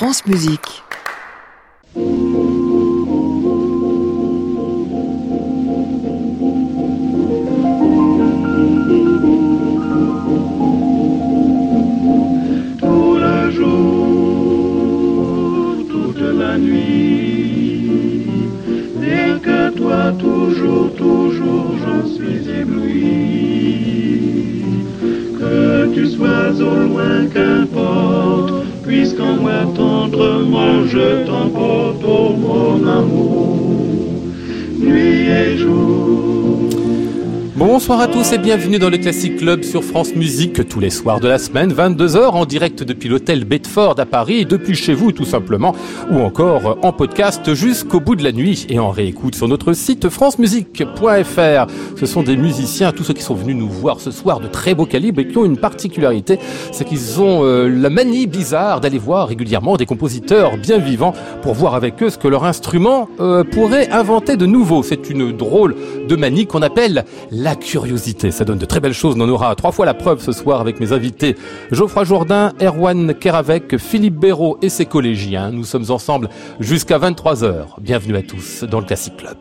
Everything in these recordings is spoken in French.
France Musique. tout le jour, toute la nuit. Rien que toi, toujours, toujours, j'en suis ébloui. Que tu sois au loin, puisqu'en moi tendrement je t'emporte, oh mon amour, nuit et jour. Bonsoir à tous et bienvenue dans le Classic Club sur France Musique tous les soirs de la semaine, 22h en direct depuis l'hôtel Bedford à Paris, depuis chez vous tout simplement, ou encore en podcast jusqu'au bout de la nuit et en réécoute sur notre site francemusique.fr. Ce sont des musiciens, tous ceux qui sont venus nous voir ce soir de très beau calibre et qui ont une particularité, c'est qu'ils ont euh, la manie bizarre d'aller voir régulièrement des compositeurs bien vivants pour voir avec eux ce que leur instrument euh, pourrait inventer de nouveau. C'est une drôle de manie qu'on appelle la curiosité. Ça donne de très belles choses. On en aura trois fois la preuve ce soir avec mes invités Geoffroy Jourdain, Erwan Keravec, Philippe Béraud et ses collégiens. Nous sommes ensemble jusqu'à 23h. Bienvenue à tous dans le Classic Club.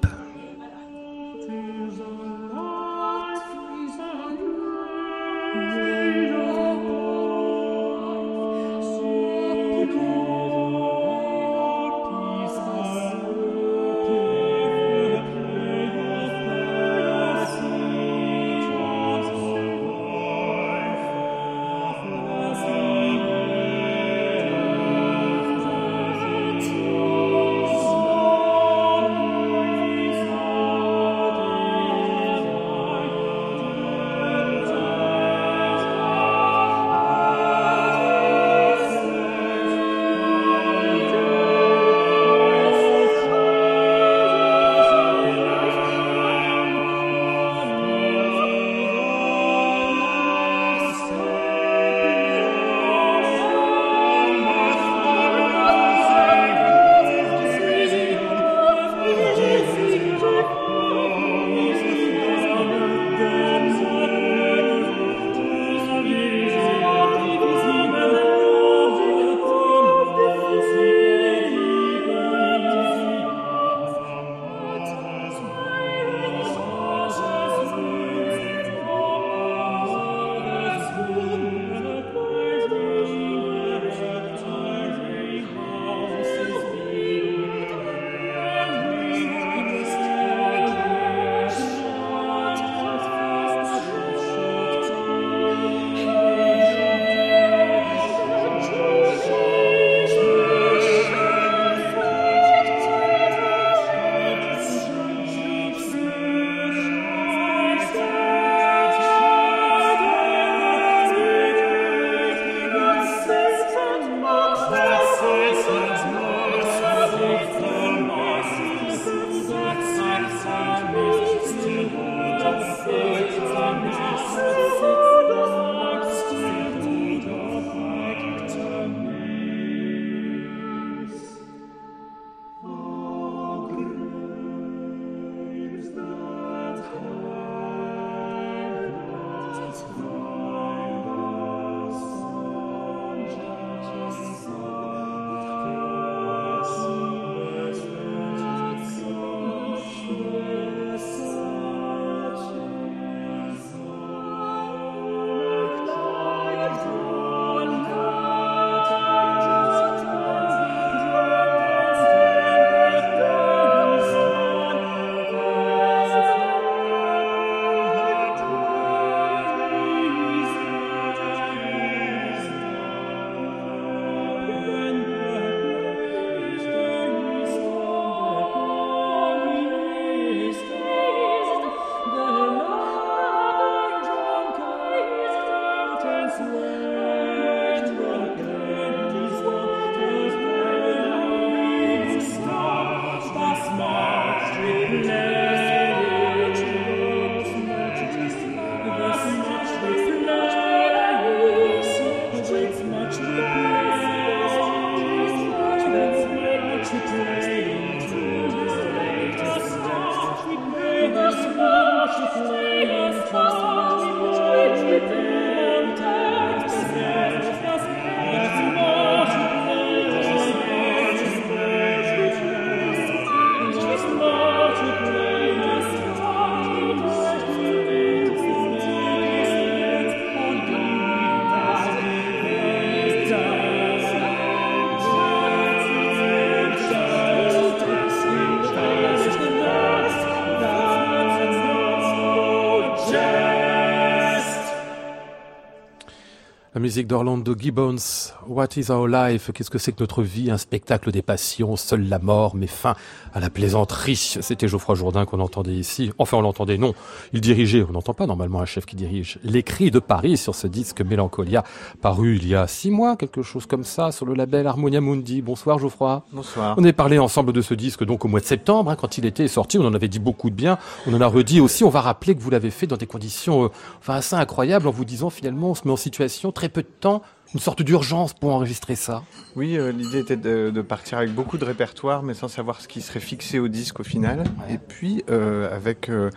La musique d'Orlando Gibbons. What is our life? Qu'est-ce que c'est que notre vie? Un spectacle des passions. Seule la mort met fin à la plaisanterie. C'était Geoffroy Jourdain qu'on entendait ici. Enfin, on l'entendait, non. Il dirigeait, on n'entend pas normalement un chef qui dirige, l'écrit de Paris sur ce disque Mélancolia, paru il y a six mois, quelque chose comme ça, sur le label Harmonia Mundi. Bonsoir Geoffroy. Bonsoir. On est parlé ensemble de ce disque donc au mois de septembre, hein, quand il était sorti. On en avait dit beaucoup de bien. On en a redit aussi. On va rappeler que vous l'avez fait dans des conditions euh, enfin, assez incroyables en vous disant finalement on se met en situation très peu de temps, une sorte d'urgence pour enregistrer ça. Oui, euh, l'idée était de, de, partir avec beaucoup de répertoire, mais sans savoir ce qui serait fixé au disque au final. Ouais. Et puis euh, avec, euh,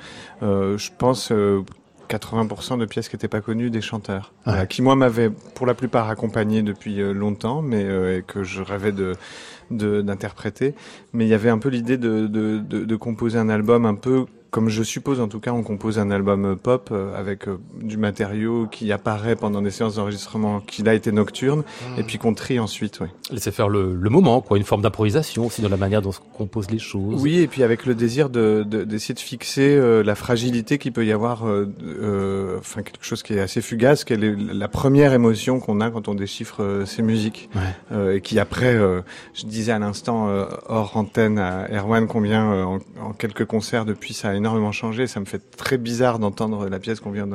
euh je pense, 80% de pièces qui n'étaient pas connues des chanteurs, ouais. qui moi m'avaient pour la plupart accompagné depuis longtemps, mais que je rêvais de d'interpréter. Mais il y avait un peu l'idée de, de, de, de composer un album un peu comme je suppose en tout cas, on compose un album pop euh, avec euh, du matériau qui apparaît pendant des séances d'enregistrement, qui là été nocturne, mmh. et puis qu'on trie ensuite. Oui. Laissez faire le, le, moment, quoi, une forme d'improvisation aussi dans la manière dont on compose les choses. Oui, et puis avec le désir d'essayer de, de, de, fixer euh, la fragilité qu'il peut y avoir, euh, euh, enfin quelque chose qui est assez fugace, qui est la première émotion qu'on a quand on déchiffre ces musiques, ouais. et qui après, je disais à l'instant hors antenne à Erwan combien en, en quelques concerts depuis ça a énormément changé. Ça me fait très bizarre d'entendre la pièce qu'on vient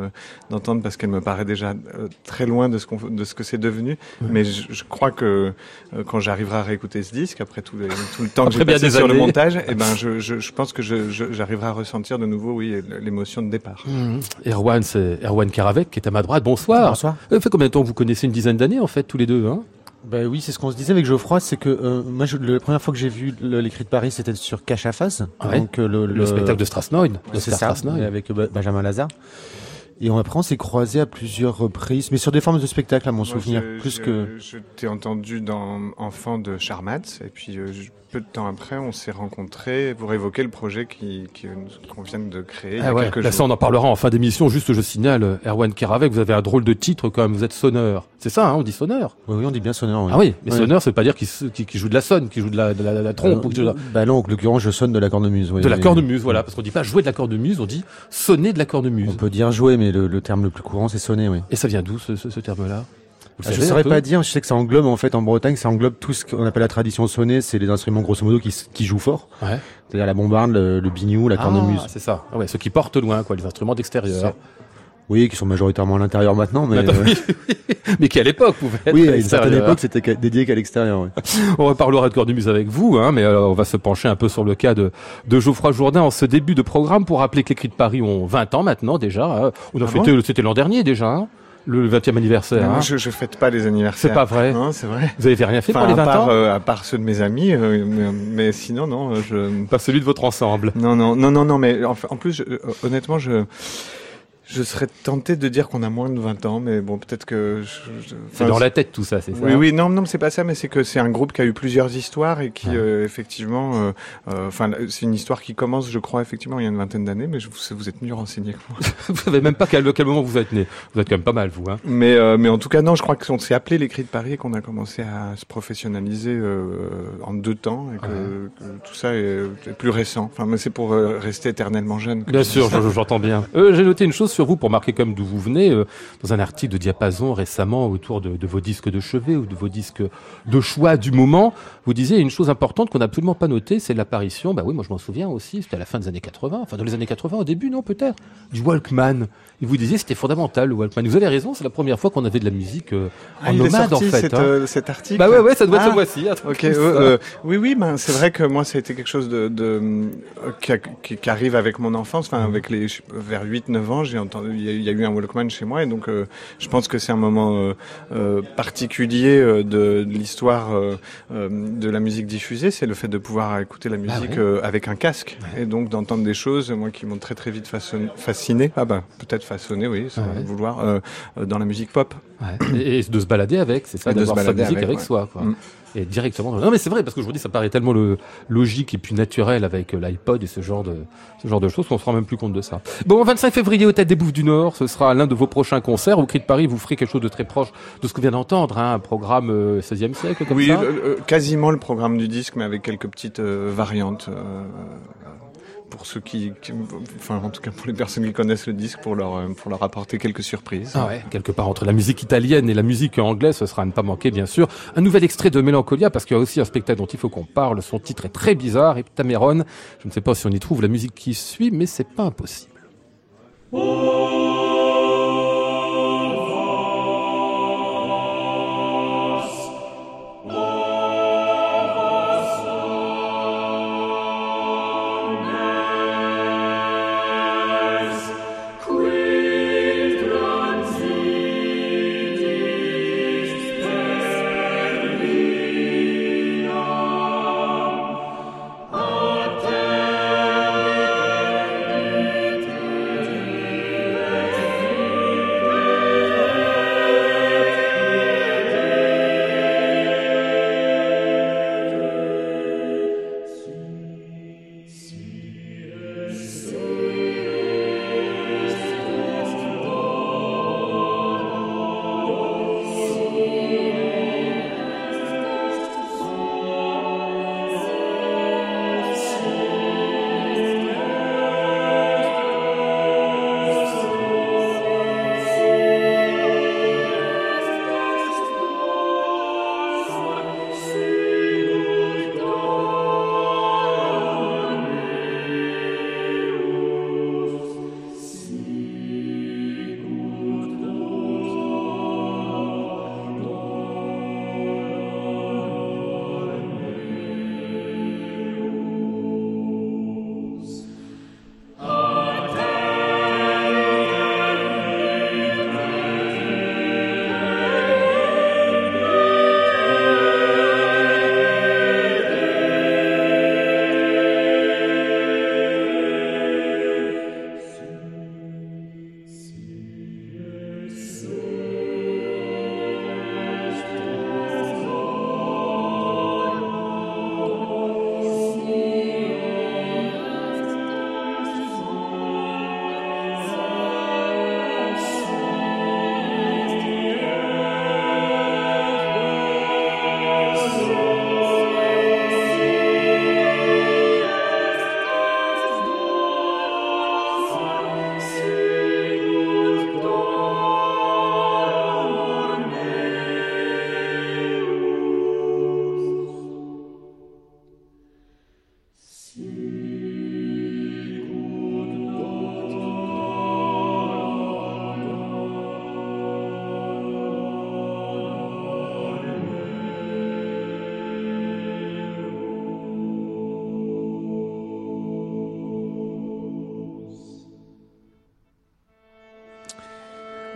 d'entendre parce qu'elle me paraît déjà euh, très loin de ce, qu'on de ce que c'est devenu. Ouais. Mais je, je, crois que euh, quand j'arriverai à réécouter ce disque, après tout, les, tout le temps que j'ai passé sur années. le montage, et eh ben je, je, je pense que j'arriverai à ressentir de nouveau oui, l'émotion de départ. Mmh. Erwan, c'est Erwan Karavec qui est à ma droite. Bonsoir. Bonsoir. Ça fait combien de temps vous connaissez une dizaine d'années en fait, tous les deux hein? Ben oui, c'est ce qu'on se disait avec Geoffroy, c'est que euh, moi, je, la première fois que j'ai vu l'écrit de Paris, c'était sur Cache à face, ouais. donc euh, le, le, le, spectacle de c'est ça, Strasnoy. avec euh, Benjamin Lazare. Et on, après, on s'est croisé à plusieurs reprises, mais sur des formes de spectacle, à mon Moi, souvenir, je, plus je, que. Je t'ai entendu dans Enfant de Charmat, et puis euh, peu de temps après, on s'est rencontrés pour évoquer le projet qu'on qui, qu'on vient de créer. Ah ouais, là, ça, on en parlera en fin d'émission. Juste, je signale, Erwan Keravec, vous avez un drôle de titre quand même. Vous êtes sonneur. C'est ça, hein, on dit sonneur. Oui, oui, on dit bien sonneur. Oui. Ah oui, mais oui. sonneur, ça veut pas dire qu'il qu qu joue de la sonne, qu'il joue de la, de la, de la trompe. Euh, ou de la... Bah non, en l'occurrence, je sonne de la cornemuse. Oui, de la cornemuse, voilà, parce qu'on dit pas jouer de la cornemuse, on dit sonner de la cornemuse. On peut dire jouer, mais le, le terme le plus courant, c'est sonner, oui. Et ça vient d'où ce, ce, ce terme-là ah, je ne saurais pas dire, je sais que ça englobe en fait en Bretagne, ça englobe tout ce qu'on appelle la tradition sonnée, c'est les instruments grosso modo qui, qui jouent fort. Ouais. C'est-à-dire la bombarde, le, le biniou, la cornemuse. Ah, c'est ça. Ah ouais, ceux qui portent loin, quoi, les instruments d'extérieur. Oui, qui sont majoritairement à l'intérieur maintenant, mais Attends, oui. mais qui à l'époque pouvaient être Oui, à une certaine époque, c'était dédié qu'à l'extérieur. Oui. on reparlera de cornemuse avec vous, hein, mais alors, on va se pencher un peu sur le cas de, de Geoffroy Jourdain en ce début de programme pour rappeler que les Cris de Paris ont 20 ans maintenant déjà. Hein. On a ah fêté, bon c'était l'an dernier déjà. Hein le 20e anniversaire. Non, hein. je, je fête pas les anniversaires. C'est pas vrai. Non, c'est vrai. Vous avez rien fait enfin, pour les 20 à part, ans euh, À part ceux de mes amis, euh, mais, mais, sinon non, je. Pas celui de votre ensemble. Non, non, non, non, non, mais en, en plus, je, honnêtement, je. Je serais tenté de dire qu'on a moins de 20 ans, mais bon, peut-être que... C'est dans la tête tout ça, c'est ça Oui, oui, non, non, c'est pas ça, mais c'est que c'est un groupe qui a eu plusieurs histoires et qui, ouais. euh, effectivement... Enfin, euh, c'est une histoire qui commence, je crois, effectivement, il y a une vingtaine d'années, mais je, vous êtes mieux renseigné que moi. vous savez même pas quel, quel moment vous êtes né. Vous êtes quand même pas mal, vous. Hein. Mais, euh, mais en tout cas, non, je crois qu'on s'est appelé l'écrit de Paris et qu'on a commencé à se professionnaliser euh, en deux temps et que, tout ça est, est, plus récent. Enfin, mais c'est pour euh, rester éternellement jeune. Bien sûr, j'entends bien. Euh, J'ai noté une chose sur vous pour marquer comme d'où vous venez, euh, dans un article de Diapason récemment autour de, de, vos disques de chevet ou de vos disques de choix du moment, vous disiez une chose importante qu'on n'a absolument pas notée, c'est l'apparition, bah oui, moi je m'en souviens aussi, c'était à la fin des années 80, enfin dans les années 80 au début, non peut-être, du Walkman. Et vous disiez c'était fondamental le Walkman. Vous avez raison, c'est la première fois qu'on avait de la musique euh, en ah, nomade en fait. Cet, hein. euh, cet article. Bah ouais, ouais, ça doit être ah, ce. Ok, euh, oui, oui, ben c'est vrai que moi ça a été quelque chose de, de qui, qui, qui, arrive avec mon enfance, enfin avec les vers 8-9 ans, j'ai entendu, il y, y, a eu un Walkman chez moi et donc euh, je pense que c'est un moment euh, particulier de, de l'histoire de la musique diffusée, c'est le fait de pouvoir écouter la musique ah, oui. avec un casque ouais. et donc d'entendre des choses, moi qui m'ont très très vite fasciné, ah ben peut-être façonné, oui, sans ouais. vouloir, euh, dans la musique pop. Et, et, de se balader avec, c'est ça, d'avoir sa musique avec, avec soi. Quoi. Mm. Et directement. Non, mais c'est vrai parce qu'aujourd'hui, ça paraît tellement le logique et puis naturel avec euh, l'iPod et ce genre de ce genre de choses qu'on se rend même plus compte de ça. Bon, 25 février au Tête des Bouffes du Nord, ce sera l'un de vos prochains concerts. Au Cri de Paris, vous ferez quelque chose de très proche de ce que vient d'entendre, hein, un programme euh, 16e siècle comme oui, ça. Oui, quasiment le programme du disque, mais avec quelques petites euh, variantes. Pour ceux qui, qui- enfin en tout cas pour les personnes qui connaissent le disque, pour leur euh, pour leur apporter quelques surprises. Ah ouais, quelque part entre la musique italienne et la musique anglaise, ce sera à ne pas manquer, bien sûr. Un nouvel extrait de Mélancolia, parce qu'il y a aussi un spectacle dont il faut qu'on parle. Son titre est très bizarre, Heptameron. Je ne sais pas si on y trouve la musique qui suit, mais c'est pas impossible.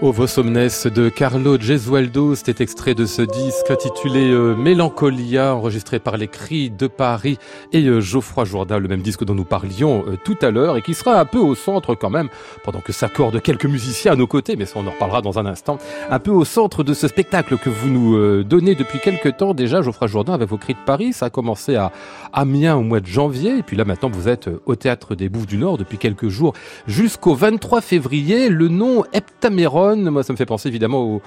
Ovo Somnes de Carlo Gesualdo, c'était extrait de ce disque intitulé euh, Mélancolia, enregistré par les Cris de Paris et euh, Geoffroy Jourdain, le même disque dont nous parlions euh, tout à l'heure et qui sera un peu au centre quand même, pendant que s'accordent quelques musiciens à nos côtés, mais ça on en reparlera dans un instant, un peu au centre de ce spectacle que vous nous donnez depuis quelques temps. Déjà, Geoffroy Jourdain avec vos Cris de Paris, ça a commencé à Amiens au mois de janvier, et puis là maintenant vous êtes au Théâtre des Bouffes du Nord depuis quelques jours jusqu'au 23 février, le nom Moi ça me fait penser évidemment au,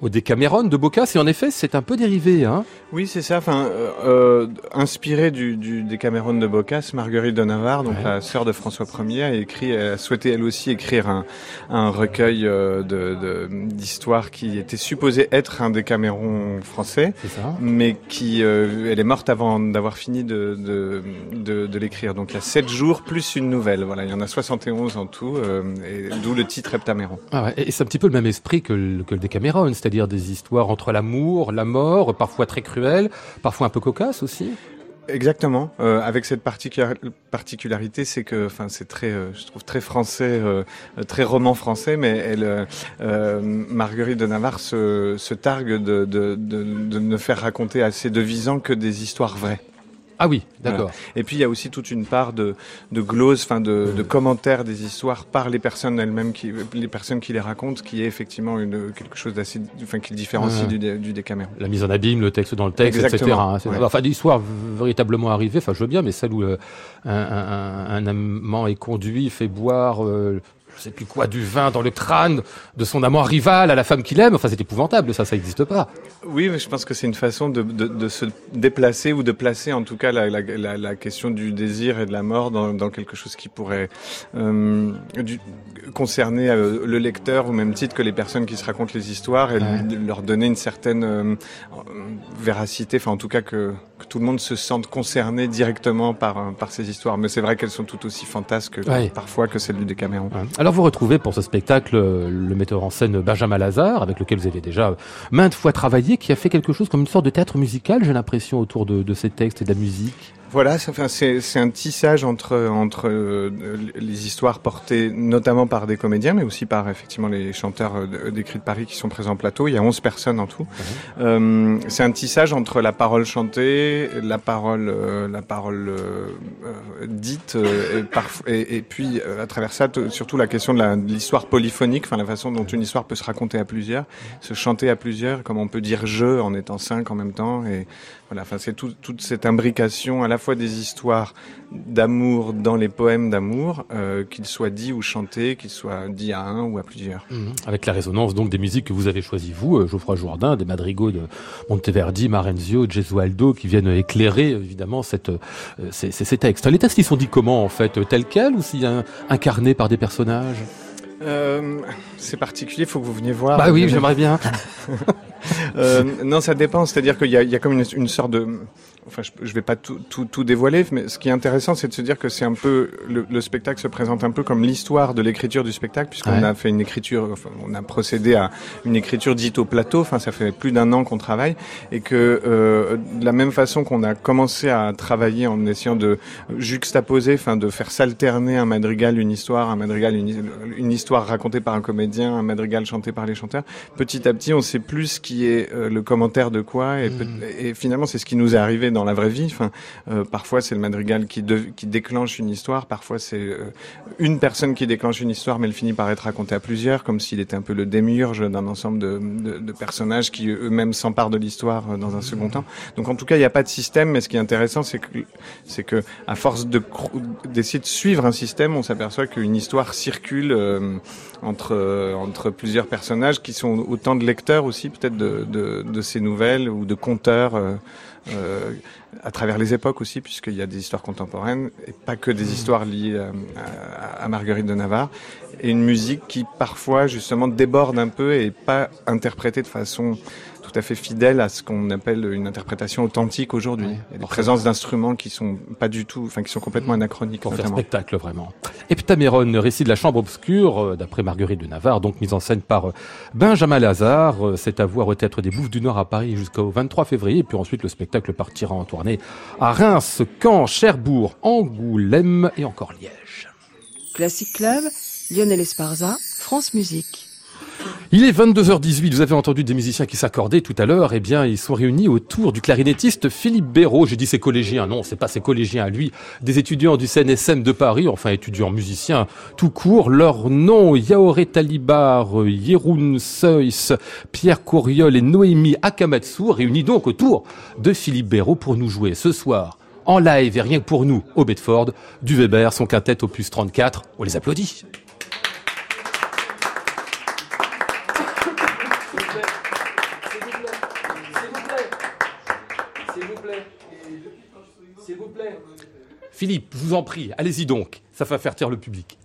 au Décameron de Boccace, et en effet c'est un peu dérivé. Hein Oui, c'est ça. Enfin, euh, euh, inspiré du, du Décameron de Boccace, Marguerite de Navarre, donc Ouais. la sœur de François Ier, a écrit, a souhaité elle aussi écrire un, un recueil euh, de- de- d'histoires qui était supposé être un Décameron français, ça mais qui, euh, elle est morte avant d'avoir fini de, de, de, de l'écrire. Donc il y a sept jours plus une nouvelle. Voilà, il y en a 71 en tout, euh, d'où le titre Heptameron. Ah ouais, et c'est un petit peu le même esprit que le, que le Décameron, c'est-à-dire des histoires entre l'amour, la mort, parfois très cruelles, parfois un peu cocasses aussi. Exactement. Euh, avec cette particular- particularité, c'est que, enfin, c'est très, euh, je trouve très français, euh, très roman français, mais Marguerite de Navarre se, targue de, de ne faire raconter à ses devisants que des histoires vraies. Ah oui, d'accord. Et puis il y a aussi toute une part de, de glose, enfin de, de commentaires des histoires par les personnes elles-mêmes, qui, les personnes qui les racontent, qui est effectivement une, quelque chose d'assez, enfin, qui le différencie du, du Décameron. La mise en abîme, le texte dans le texte, Exactement, etc. hein, ouais. Enfin, l'histoire véritablement arrivée, enfin je veux bien, mais celle où euh, un, un- un amant est conduit, fait boire, euh, je sais plus quoi, du vin dans le crâne de son amant rival à la femme qu'il aime. Enfin, c'est épouvantable, ça, ça n'existe pas. Oui, mais je pense que c'est une façon de, de, de, se déplacer ou de placer, en tout cas, la, la, la, la question du désir et de la mort dans, dans quelque chose qui pourrait euh, du, concerner euh, le lecteur au même titre que les personnes qui se racontent les histoires et ouais. leur donner une certaine euh, véracité, enfin, en tout cas, que, que, tout le monde se sente concerné directement par, par ces histoires. Mais c'est vrai qu'elles sont tout aussi fantasques ouais. parfois que celles du Décaméron. Ouais. Alors, vous retrouvez pour ce spectacle le metteur en scène Benjamin Lazare, avec lequel vous avez déjà maintes fois travaillé, qui a fait quelque chose comme une sorte de théâtre musical, j'ai l'impression, autour de, de ces textes et de la musique. Voilà, c'est un tissage entre entre euh, les histoires portées notamment par des comédiens, mais aussi par effectivement les chanteurs euh, des Cris de Paris qui sont présents au plateau. Il y a 11 personnes en tout. Mmh. Euh, c'est un tissage entre la parole chantée, la parole euh, la parole euh, dite et, et, et, puis à travers ça surtout la question de l'histoire polyphonique, enfin la façon dont une histoire peut se raconter à plusieurs, se chanter à plusieurs, comme on peut dire je en étant cinq en même temps et voilà, enfin c'est tout, toute cette imbrication à la fois des histoires d'amour dans les poèmes d'amour, euh, qu'ils soient dits ou chantés, qu'ils soient dits à un ou à plusieurs. Mmh. Avec la résonance donc des musiques que vous avez choisies vous, euh, Geoffroy Jourdain, des madrigaux de Monteverdi, Marenzio, Gesualdo, qui viennent éclairer évidemment cette, euh, ces, ces, textes. Les textes ils sont dits comment en fait, tels quels ou y a incarnés par des personnages? Euh, c'est particulier, il faut que vous veniez voir. Bah oui, j'aimerais bien. euh, non, ça dépend. C'est-à-dire qu'il y, a, comme une sorte de enfin je, je vais pas tout, tout, tout, dévoiler, mais ce qui est intéressant, c'est de se dire que c'est un peu le, le, spectacle se présente un peu comme l'histoire de l'écriture du spectacle, puisqu'on ouais. a fait une écriture, enfin, on a procédé à une écriture dite au plateau. Enfin, ça fait plus d'un an qu'on travaille, et que euh, de la même façon qu'on a commencé à travailler en essayant de juxtaposer, enfin de faire s'alterner un madrigal, une histoire, un madrigal, une, une, histoire racontée par un comédien, un madrigal chanté par les chanteurs. Petit à petit, on sait plus ce qui est euh, le commentaire de quoi, et, mmh. et finalement, c'est ce qui nous est arrivé dans la vraie vie. Enfin, euh, parfois c'est le madrigal qui, déclenche une histoire, parfois c'est euh, une personne qui déclenche une histoire, mais elle finit par être racontée à plusieurs, comme s'il était un peu le démiurge d'un ensemble de, personnages qui eux-mêmes s'emparent de l'histoire euh, dans un second temps. Donc en tout cas, il n'y a pas de système, mais ce qui est intéressant, c'est que, à force de d'essayer de suivre un système, on s'aperçoit qu'une histoire circule entre plusieurs personnages qui sont autant de lecteurs aussi peut-être de, ces nouvelles ou de conteurs. Euh, à travers les époques aussi, puisqu'il y a des histoires contemporaines et pas que des histoires liées à, à, à, Marguerite de Navarre, et une musique qui parfois justement déborde un peu et pas interprétée de façon tout à fait fidèle à ce qu'on appelle une interprétation authentique aujourd'hui. Ouais, Il y a des présences d'instruments qui sont pas du tout, enfin qui sont complètement anachroniques. Pour notamment. faire spectacle vraiment. Heptaméron, récit de la chambre obscure, euh, d'après Marguerite de Navarre, donc mise en scène par euh, Benjamin Lazare. Euh, c'est à voir au Théâtre des Bouffes du Nord à Paris jusqu'au 23 février. Et puis ensuite, le spectacle partira en tournée à Reims, Caen, Cherbourg, Angoulême et encore Liège. Classic Club, Lionel Esparza, France Musique. Il est 22h18, vous avez entendu des musiciens qui s'accordaient tout à l'heure, eh bien ils sont réunis autour du clarinettiste Philippe Béraud, j'ai dit ses collégiens, non c'est pas ses collégiens à lui, des étudiants du CNSM de Paris, enfin étudiants musiciens tout court, leur nom Yaoré Talibar, Yeroun Seuss, Pierre Couriol et Noémie Akamatsu réunis donc autour de Philippe Béraud pour nous jouer ce soir en live et rien que pour nous au Bedford, du Weber, son quintet opus 34, on les applaudit. Philippe, je vous en prie, allez-y donc, ça va faire taire le public.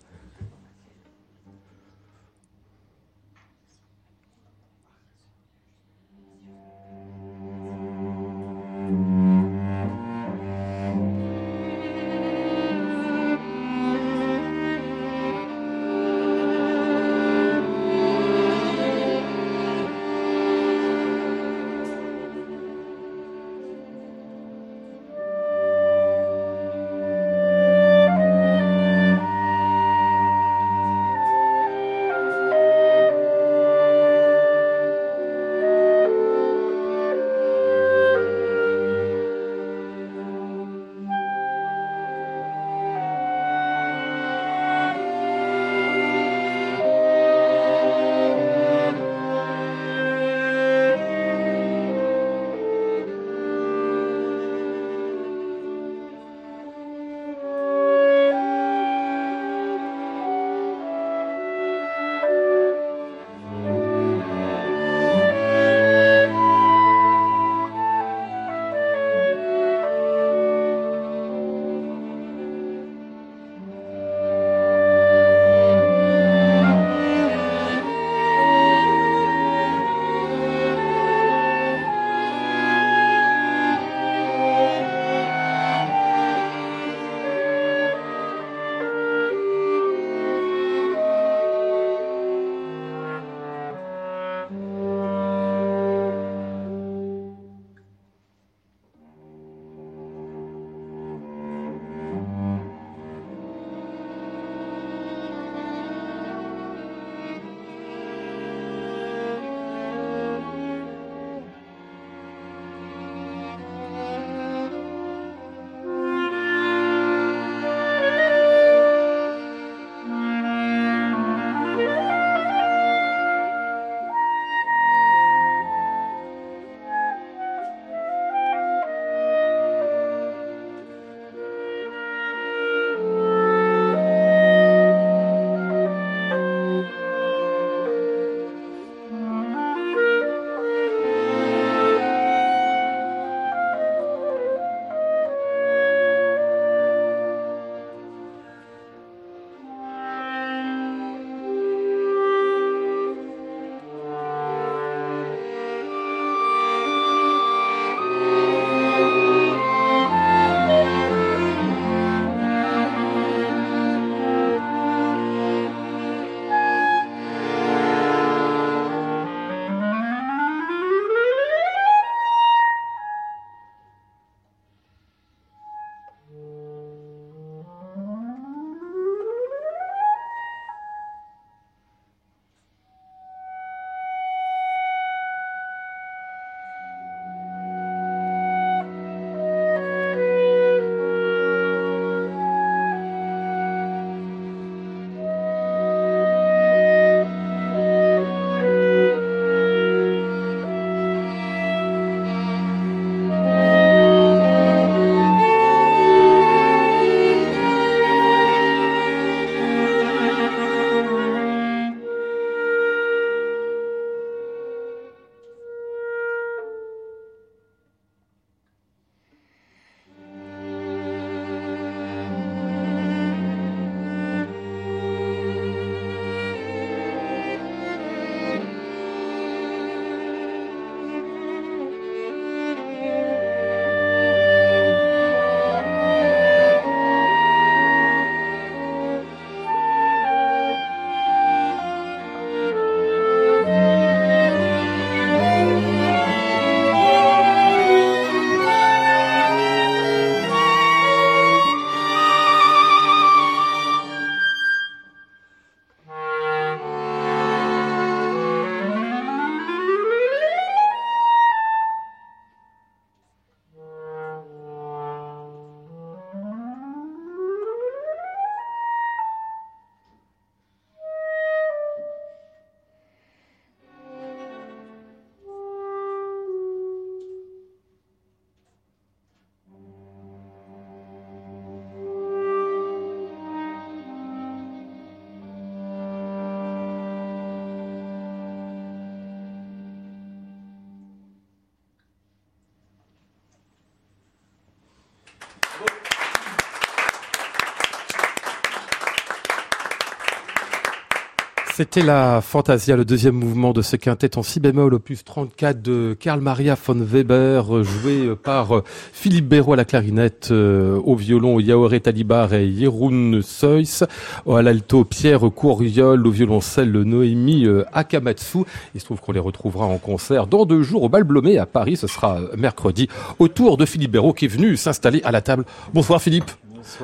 C'était la Fantasia, le deuxième mouvement de ce quintet en si bémol, opus 34 de Karl Maria von Weber, joué par Philippe Béraud à la clarinette, euh, au violon Yaoré Talibar et Jeroen Seuss, à l'alto Pierre Courriol, au violoncelle Noémie euh, Akamatsu. Il se trouve qu'on les retrouvera en concert dans deux jours au Bal Blomé à Paris, ce sera euh, mercredi, autour de Philippe Béraud qui est venu s'installer à la table. Bonsoir Philippe.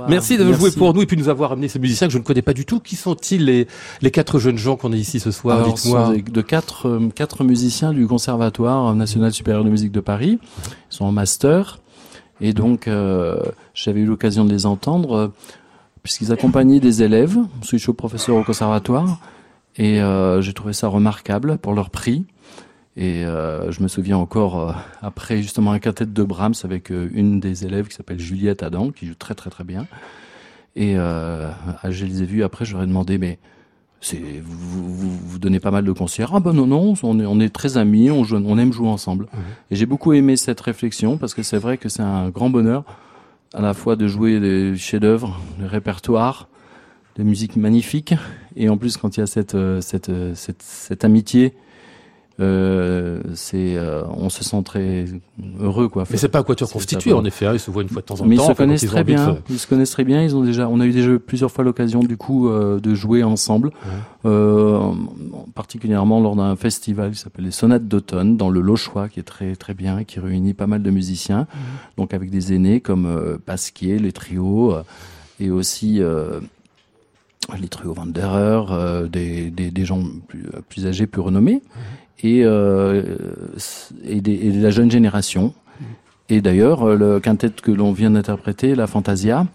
Merci de jouer pour nous et puis nous avoir amené ces musiciens que je ne connais pas du tout. Qui sont-ils les, les quatre jeunes gens qu'on a ici ce soir Alors, ce sont des- de quatre, euh, quatre musiciens du Conservatoire national supérieur de musique de Paris. Ils sont en master. Et donc, euh, j'avais eu l'occasion de les entendre, euh, puisqu'ils accompagnaient des élèves. Je suis professeur au Conservatoire. Et euh, j'ai trouvé ça remarquable pour leur prix. Et euh, je me souviens encore, euh, après justement un quintet de Brahms avec euh, une des élèves qui s'appelle Juliette Adam, qui joue très très très bien. Et euh, je les ai vus après, je leur ai demandé, mais c'est vous, vous, vous donnez pas mal de concerts? Ah ben non, non, on est, on est très amis, on, joue, on aime jouer ensemble. Et j'ai beaucoup aimé cette réflexion parce que c'est vrai que c'est un grand bonheur à la fois de jouer des chefs-d'œuvre, des répertoires, des musiques magnifiques, et en plus quand il y a cette, cette, cette, cette amitié, euh, c'est, euh, on se sent très heureux quoi. Mais c'est pas un quatuor constitué en effet, hein, ils se voient une fois de temps en mais ils temps. se connaissent très bien. se- Ils se connaissent très bien. Ils ont déjà, on a eu déjà plusieurs fois l'occasion du coup euh, de jouer ensemble, euh, particulièrement lors d'un festival qui s'appelle les Sonates d'automne dans le Lochois, qui est très très bien, qui réunit pas mal de musiciens, donc avec des aînés comme euh, Pasquier, les trios, euh, et aussi euh, les trios Wanderer, euh, des, des, des gens plus, plus âgés, plus renommés, et, euh, et, des, et de la jeune génération. Et d'ailleurs, euh, le quintet que l'on vient d'interpréter, la Fantasia,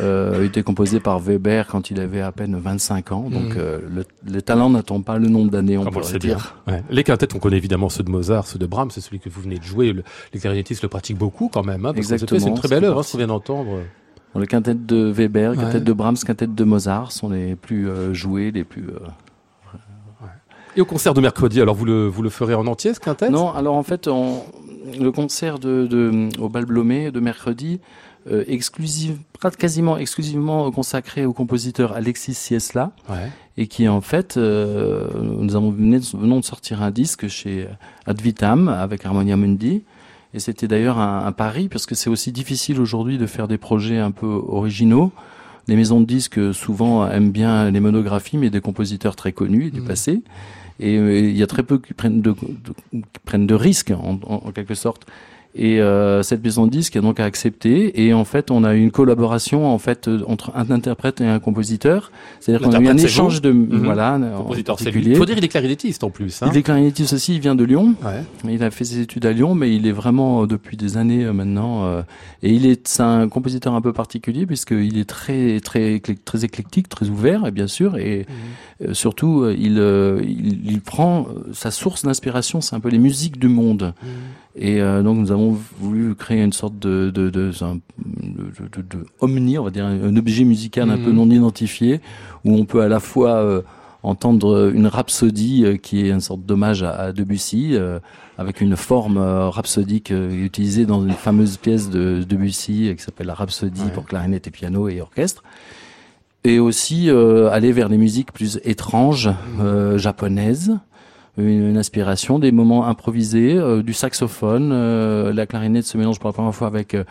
euh, a été composé par Weber quand il avait à peine 25 ans. Donc euh, le, le talent n'attend pas le nombre d'années, on on le dire. Ouais. Les quintettes, on connaît évidemment ceux de Mozart, ceux de Brahms, c'est celui que vous venez de jouer. Le, les clarinettistes le pratiquent beaucoup quand même. Hein, parce que Exactement, C'est une très belle œuvre, hein, ce qu'on vient d'entendre. Bon, le quintet de Weber, le Ouais. quintet de Brahms, le quintet de Mozart sont les plus euh, joués, les plus... Et au concert de mercredi, alors vous le, vous le ferez en entier ce quintet? Non, alors en fait, on- le concert de, de, au Bal Blomé de mercredi, euh, exclusive, quasiment exclusivement consacré au compositeur Alexis Siesla, Ouais. et qui en fait, euh, nous avons venons de sortir un disque chez Advitam avec Harmonia Mundi. Et c'était d'ailleurs un, un pari parce que c'est aussi difficile aujourd'hui de faire des projets un peu originaux. Les maisons de disques souvent aiment bien les monographies, mais des compositeurs très connus du Mhm. passé. Et euh, il y a très peu qui prennent de, risques en quelque sorte. Et euh, cette maison de disques a donc accepté. Et en fait, on a eu une collaboration en fait euh, entre un interprète et un compositeur. C'est-à-dire qu'on a eu un échange de Mhm. voilà en Compositeur, lui. particulier. Il faut dire qu'il est clarinettiste en plus. Hein. Il est clarinettiste aussi, il vient de Lyon. Ouais. Il a fait ses études à Lyon, mais il est vraiment euh, depuis des années euh, maintenant. euh, et il est, c'est un compositeur un peu particulier puisqu'il est très, très, très éclectique, très ouvert, et bien sûr, et euh, surtout, il, euh, il, il prend sa source d'inspiration, c'est un peu les musiques du monde. Mhm. Et euh, donc nous avons voulu créer une sorte de, de, de, un- de, de, de omni, on va dire un objet musical un Mhm. peu non identifié, où on peut à la fois euh, entendre une rhapsodie euh, qui est une sorte d'hommage à, à Debussy, avec une forme rhapsodique utilisée dans une fameuse pièce de Debussy qui s'appelle la Rhapsodie Ouais. pour clarinette et piano et orchestre. Et aussi euh, aller vers les musiques plus étranges, euh, japonaises, une, inspiration, des moments improvisés, euh, du saxophone, euh, la clarinette se mélange pour la première fois avec, euh,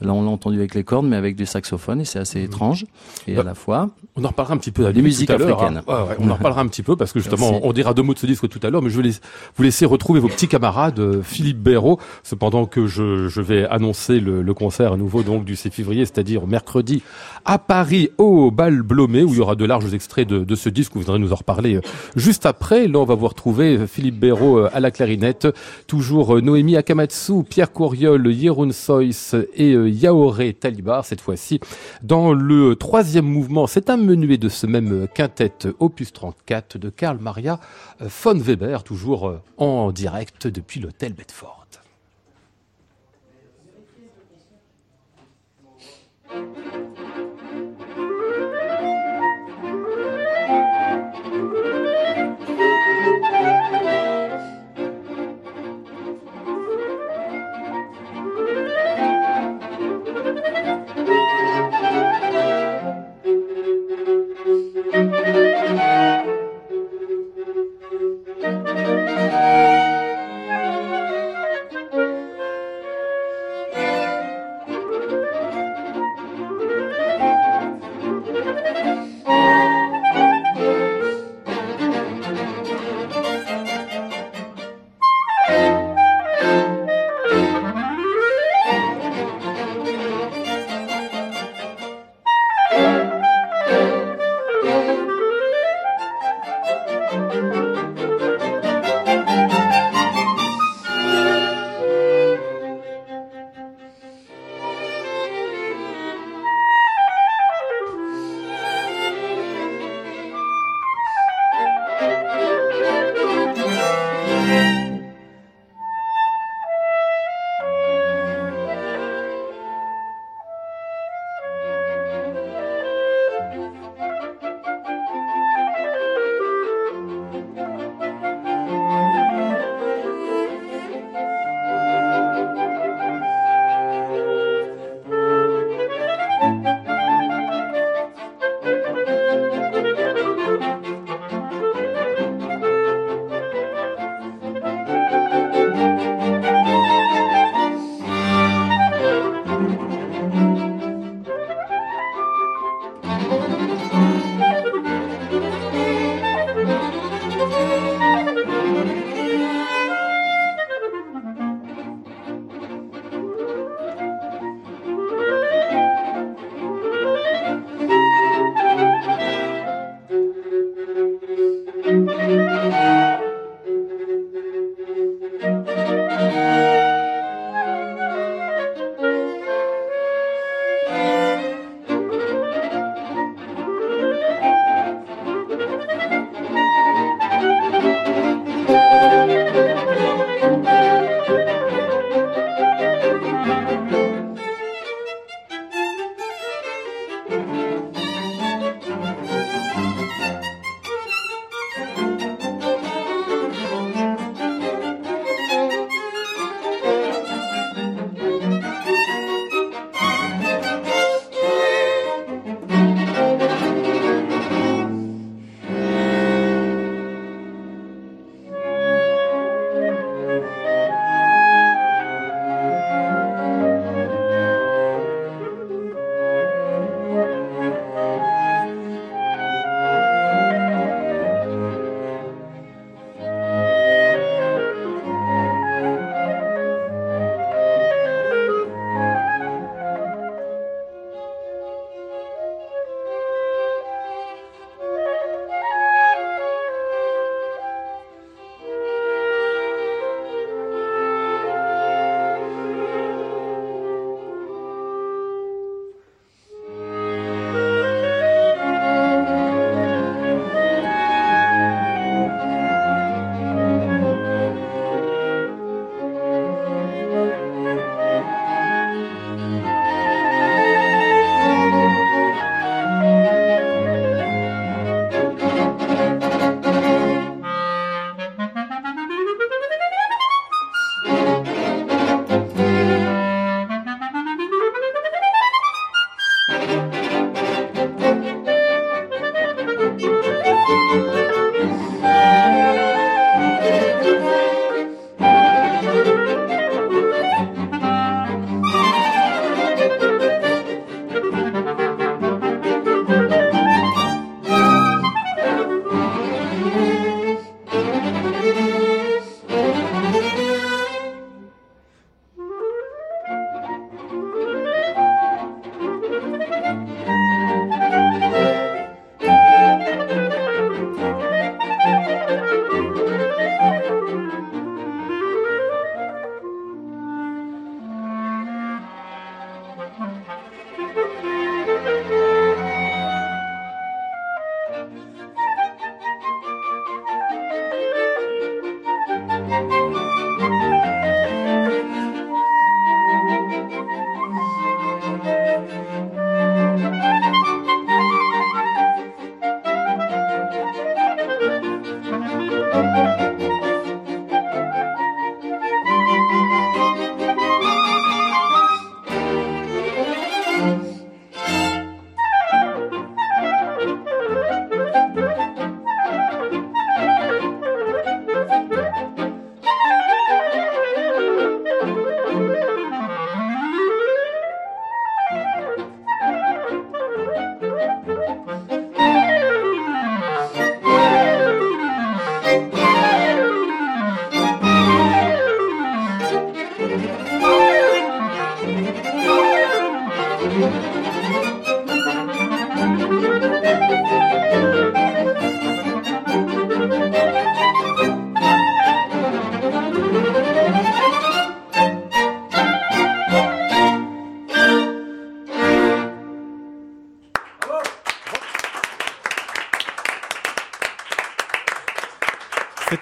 là on l'a entendu avec les cordes, mais avec du saxophone et c'est assez étrange. Et Bah, à la fois, On en reparlera un petit peu Des musiques l'heure, africaines. hein. Ouais, ouais, on en reparlera un petit peu parce que justement, Merci. on dira deux mots de ce disque tout à l'heure, mais je vais vous laisser retrouver vos petits camarades, euh, Philippe Béraud, cependant que je, je vais annoncer le, le concert à nouveau donc du 6 février, c'est-à-dire mercredi à Paris au Bal Blomé, où il y aura de larges extraits de, de ce disque, vous viendrez nous en reparler euh, juste après. Là, on va vous retrouver euh, Philippe Béraud à la clarinette, toujours Noémie Akamatsu, Pierre Courriol, Jeroen Seuss et Yaoré Talibar, cette fois-ci dans le troisième mouvement. C'est un menuet de ce même quintet opus 34 de Karl Maria euh, von Weber, toujours euh, en direct depuis l'hôtel Bedford.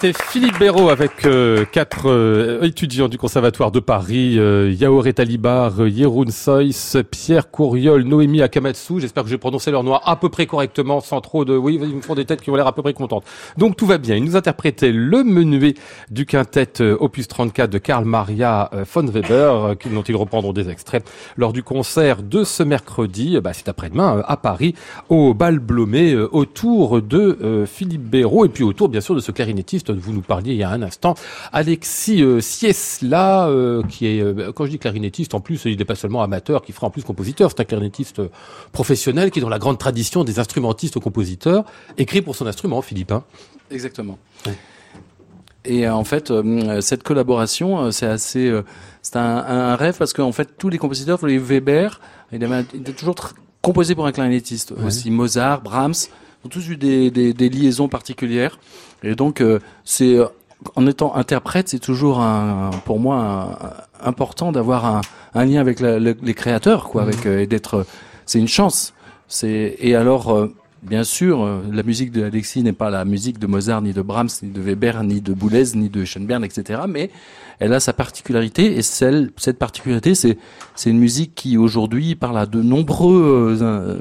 C'était Philippe Béraud avec euh, quatre euh, étudiants du Conservatoire de Paris, euh, Yaoré Talibar, euh, Yeroun Sois, Pierre Couriol, Noémie Akamatsu. J'espère que j'ai prononcé leur nom à peu près correctement, sans trop de... Oui, ils me font des têtes qui ont l'air à peu près contentes. Donc tout va bien. Ils nous interprétaient le menuet du quintet euh, opus 34 de Karl Maria euh, von Weber, dont ils reprendront des extraits lors du concert de ce mercredi, bah, c'est après-demain, à Paris, au Bal Blomé, autour de Philippe Béraud, et puis autour, bien sûr, de ce clarinettiste nous parliez il y a un instant, Alexis euh, Siesla, euh, qui est, euh, quand je dis clarinettiste, en plus, il n'est pas seulement amateur, qui fera en plus compositeur, c'est un clarinettiste euh, professionnel qui est dans la grande tradition des instrumentistes compositeurs, écrit pour son instrument, Philippe. hein. Exactement. Et en fait, cette collaboration, c'est assez, c'est un, un rêve parce qu'en fait, tous les compositeurs, les Weber, il avait, il était toujours composé pour un clarinettiste. Aussi Mozart, Brahms, ont tous eu des, des, des liaisons particulières. Et donc, euh, c'est euh, en étant interprète, c'est toujours un, pour moi un- un- important d'avoir un, un lien avec la- le- les créateurs, quoi, avec euh, et d'être. C'est une chance. C'est et alors. Bien sûr, euh, la musique de Alexis n'est pas la musique de Mozart, ni de Brahms, ni de Weber, ni de Boulez, ni de Schoenberg, etc. Mais elle a sa particularité, et celle, cette particularité, c'est c'est une musique qui aujourd'hui parle à de nombreux euh,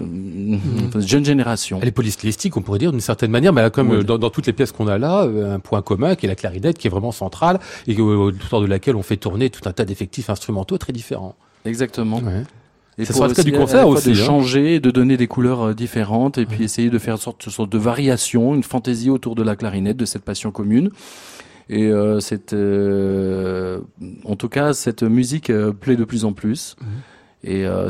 euh, jeunes générations. Elle est polystylistique, on pourrait dire d'une certaine manière, mais elle a comme Oui. dans, dans toutes les pièces qu'on a là, euh, un point commun qui est la clarinette, qui est vraiment centrale et autour de laquelle on fait tourner tout un tas d'effectifs instrumentaux très différents. Exactement. Et Ça sera le cas du concert aussi, De hein. changer, de donner des couleurs euh, différentes, et puis essayer de faire une sorte, une sorte de variation, une fantaisie autour de la clarinette, de cette passion commune. Et euh, cette, euh, en tout cas, cette musique euh, plaît de plus en plus. Et euh,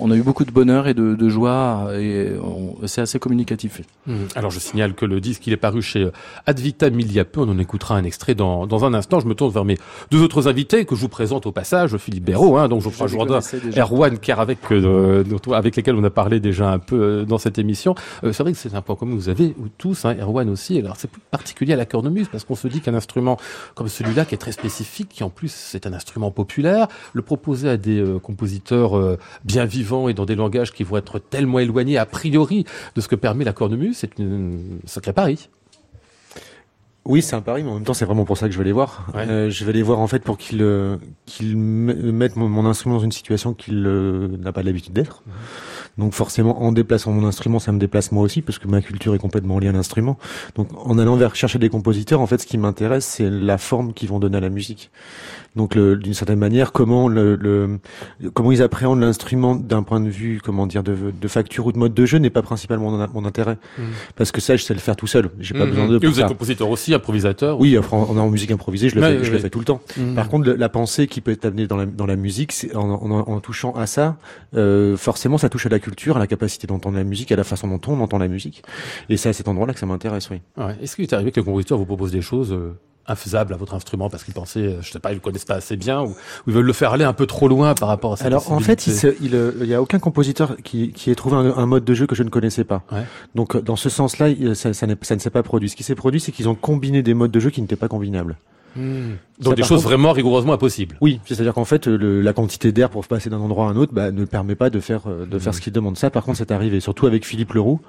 on, a eu beaucoup de bonheur et de, de joie, et c'est assez communicatif. Mhm. Alors je signale que le disque il est paru chez euh, Ad Vitam il y a peu, on en écoutera un extrait dans, dans un instant. Je me tourne vers mes deux autres invités que je vous présente au passage, Philippe Béraud, hein, donc Geoffroy Jourdain. Erwan Kerr avec, euh, avec lesquels on a parlé déjà un peu euh, dans cette émission. Euh, c'est vrai que c'est un point commun vous avez ou tous, hein, Erwan aussi. Alors c'est plus particulier à la cornemuse parce qu'on se dit qu'un instrument comme celui-là qui est très spécifique, qui en plus c'est un instrument populaire, le proposer à des euh, euh, bien vivants et dans des langages qui vont être tellement éloignés a priori de ce que permet la cornemuse, c'est une sacré pari. Oui, c'est un pari, mais en même temps, c'est vraiment pour ça que je vais les voir. Ouais. Euh, je vais les voir en fait pour qu'ils euh, qu'ils mettent mon, mon instrument dans une situation qu'il n'a pas l'habitude d'être. Donc forcément, en déplaçant mon instrument, ça me déplace moi aussi, parce que ma culture est complètement liée à l'instrument. Donc en allant vers chercher des compositeurs, en fait, ce qui m'intéresse, c'est la forme qu'ils vont donner à la musique. Donc d'une certaine manière, comment le, le- comment ils appréhendent l'instrument d'un point de vue, comment dire, de, de facture ou de mode de jeu n'est pas principalement mon, mon intérêt, parce que ça, je sais le faire tout seul. J'ai pas Mhm. besoin de. Et vous êtes compositeur aussi, improvisateur. Oui, en, en musique improvisée, je le, fais, je le fais tout le temps. Mhm. Par contre, la pensée qui peut être amenée dans la, dans la musique, en, en, en touchant à ça, euh, forcément, ça touche à la culture, à la capacité d'entendre la musique, à la façon dont on entend la musique. Et c'est à cet endroit-là que ça m'intéresse, oui. Ouais. Est-ce qu'il est arrivé que les compositeurs vous proposent des choses euh, infaisables à votre instrument parce qu'ils pensaient, euh, je sais pas, ils le connaissent pas assez bien ou, ou ils veulent le faire aller un peu trop loin par rapport à cette Alors, en fait, il il euh, il a aucun compositeur qui, qui ait trouvé un, un mode de jeu que je ne connaissais pas. Ouais. Donc, dans ce sens-là, ça, ça, ça ne s'est pas produit. Ce qui s'est produit, c'est qu'ils ont combiné des modes de jeu qui n'étaient pas combinables. Hmm. Ça, Donc des choses contre- vraiment rigoureusement impossibles. Oui, c'est-à-dire qu'en fait, le- la quantité d'air pour passer d'un endroit à un autre bah, ne permet pas de faire euh, de faire ce qu'il demande. Ça, par contre, c'est arrivé, surtout avec Philippe Leroux,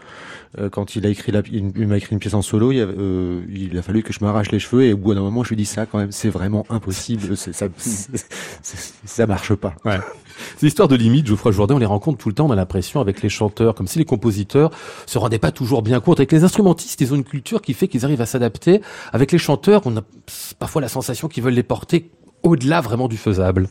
euh, quand il a écrit la, il, il m'a écrit une pièce en solo, il, avait, euh, il a fallu que je m'arrache les cheveux et au bout d'un moment, je lui dis ça quand même, c'est vraiment impossible, ça, ça marche pas. Ces histoires de limites, Geoffroy Jourdain, on les rencontre tout le temps, on a l'impression, avec les chanteurs, comme si les compositeurs se rendaient pas toujours bien compte. Avec les instrumentistes, ils ont une culture qui fait qu'ils arrivent à s'adapter. Avec les chanteurs, on a parfois la sensation qu'ils veulent les porter au-delà vraiment du faisable.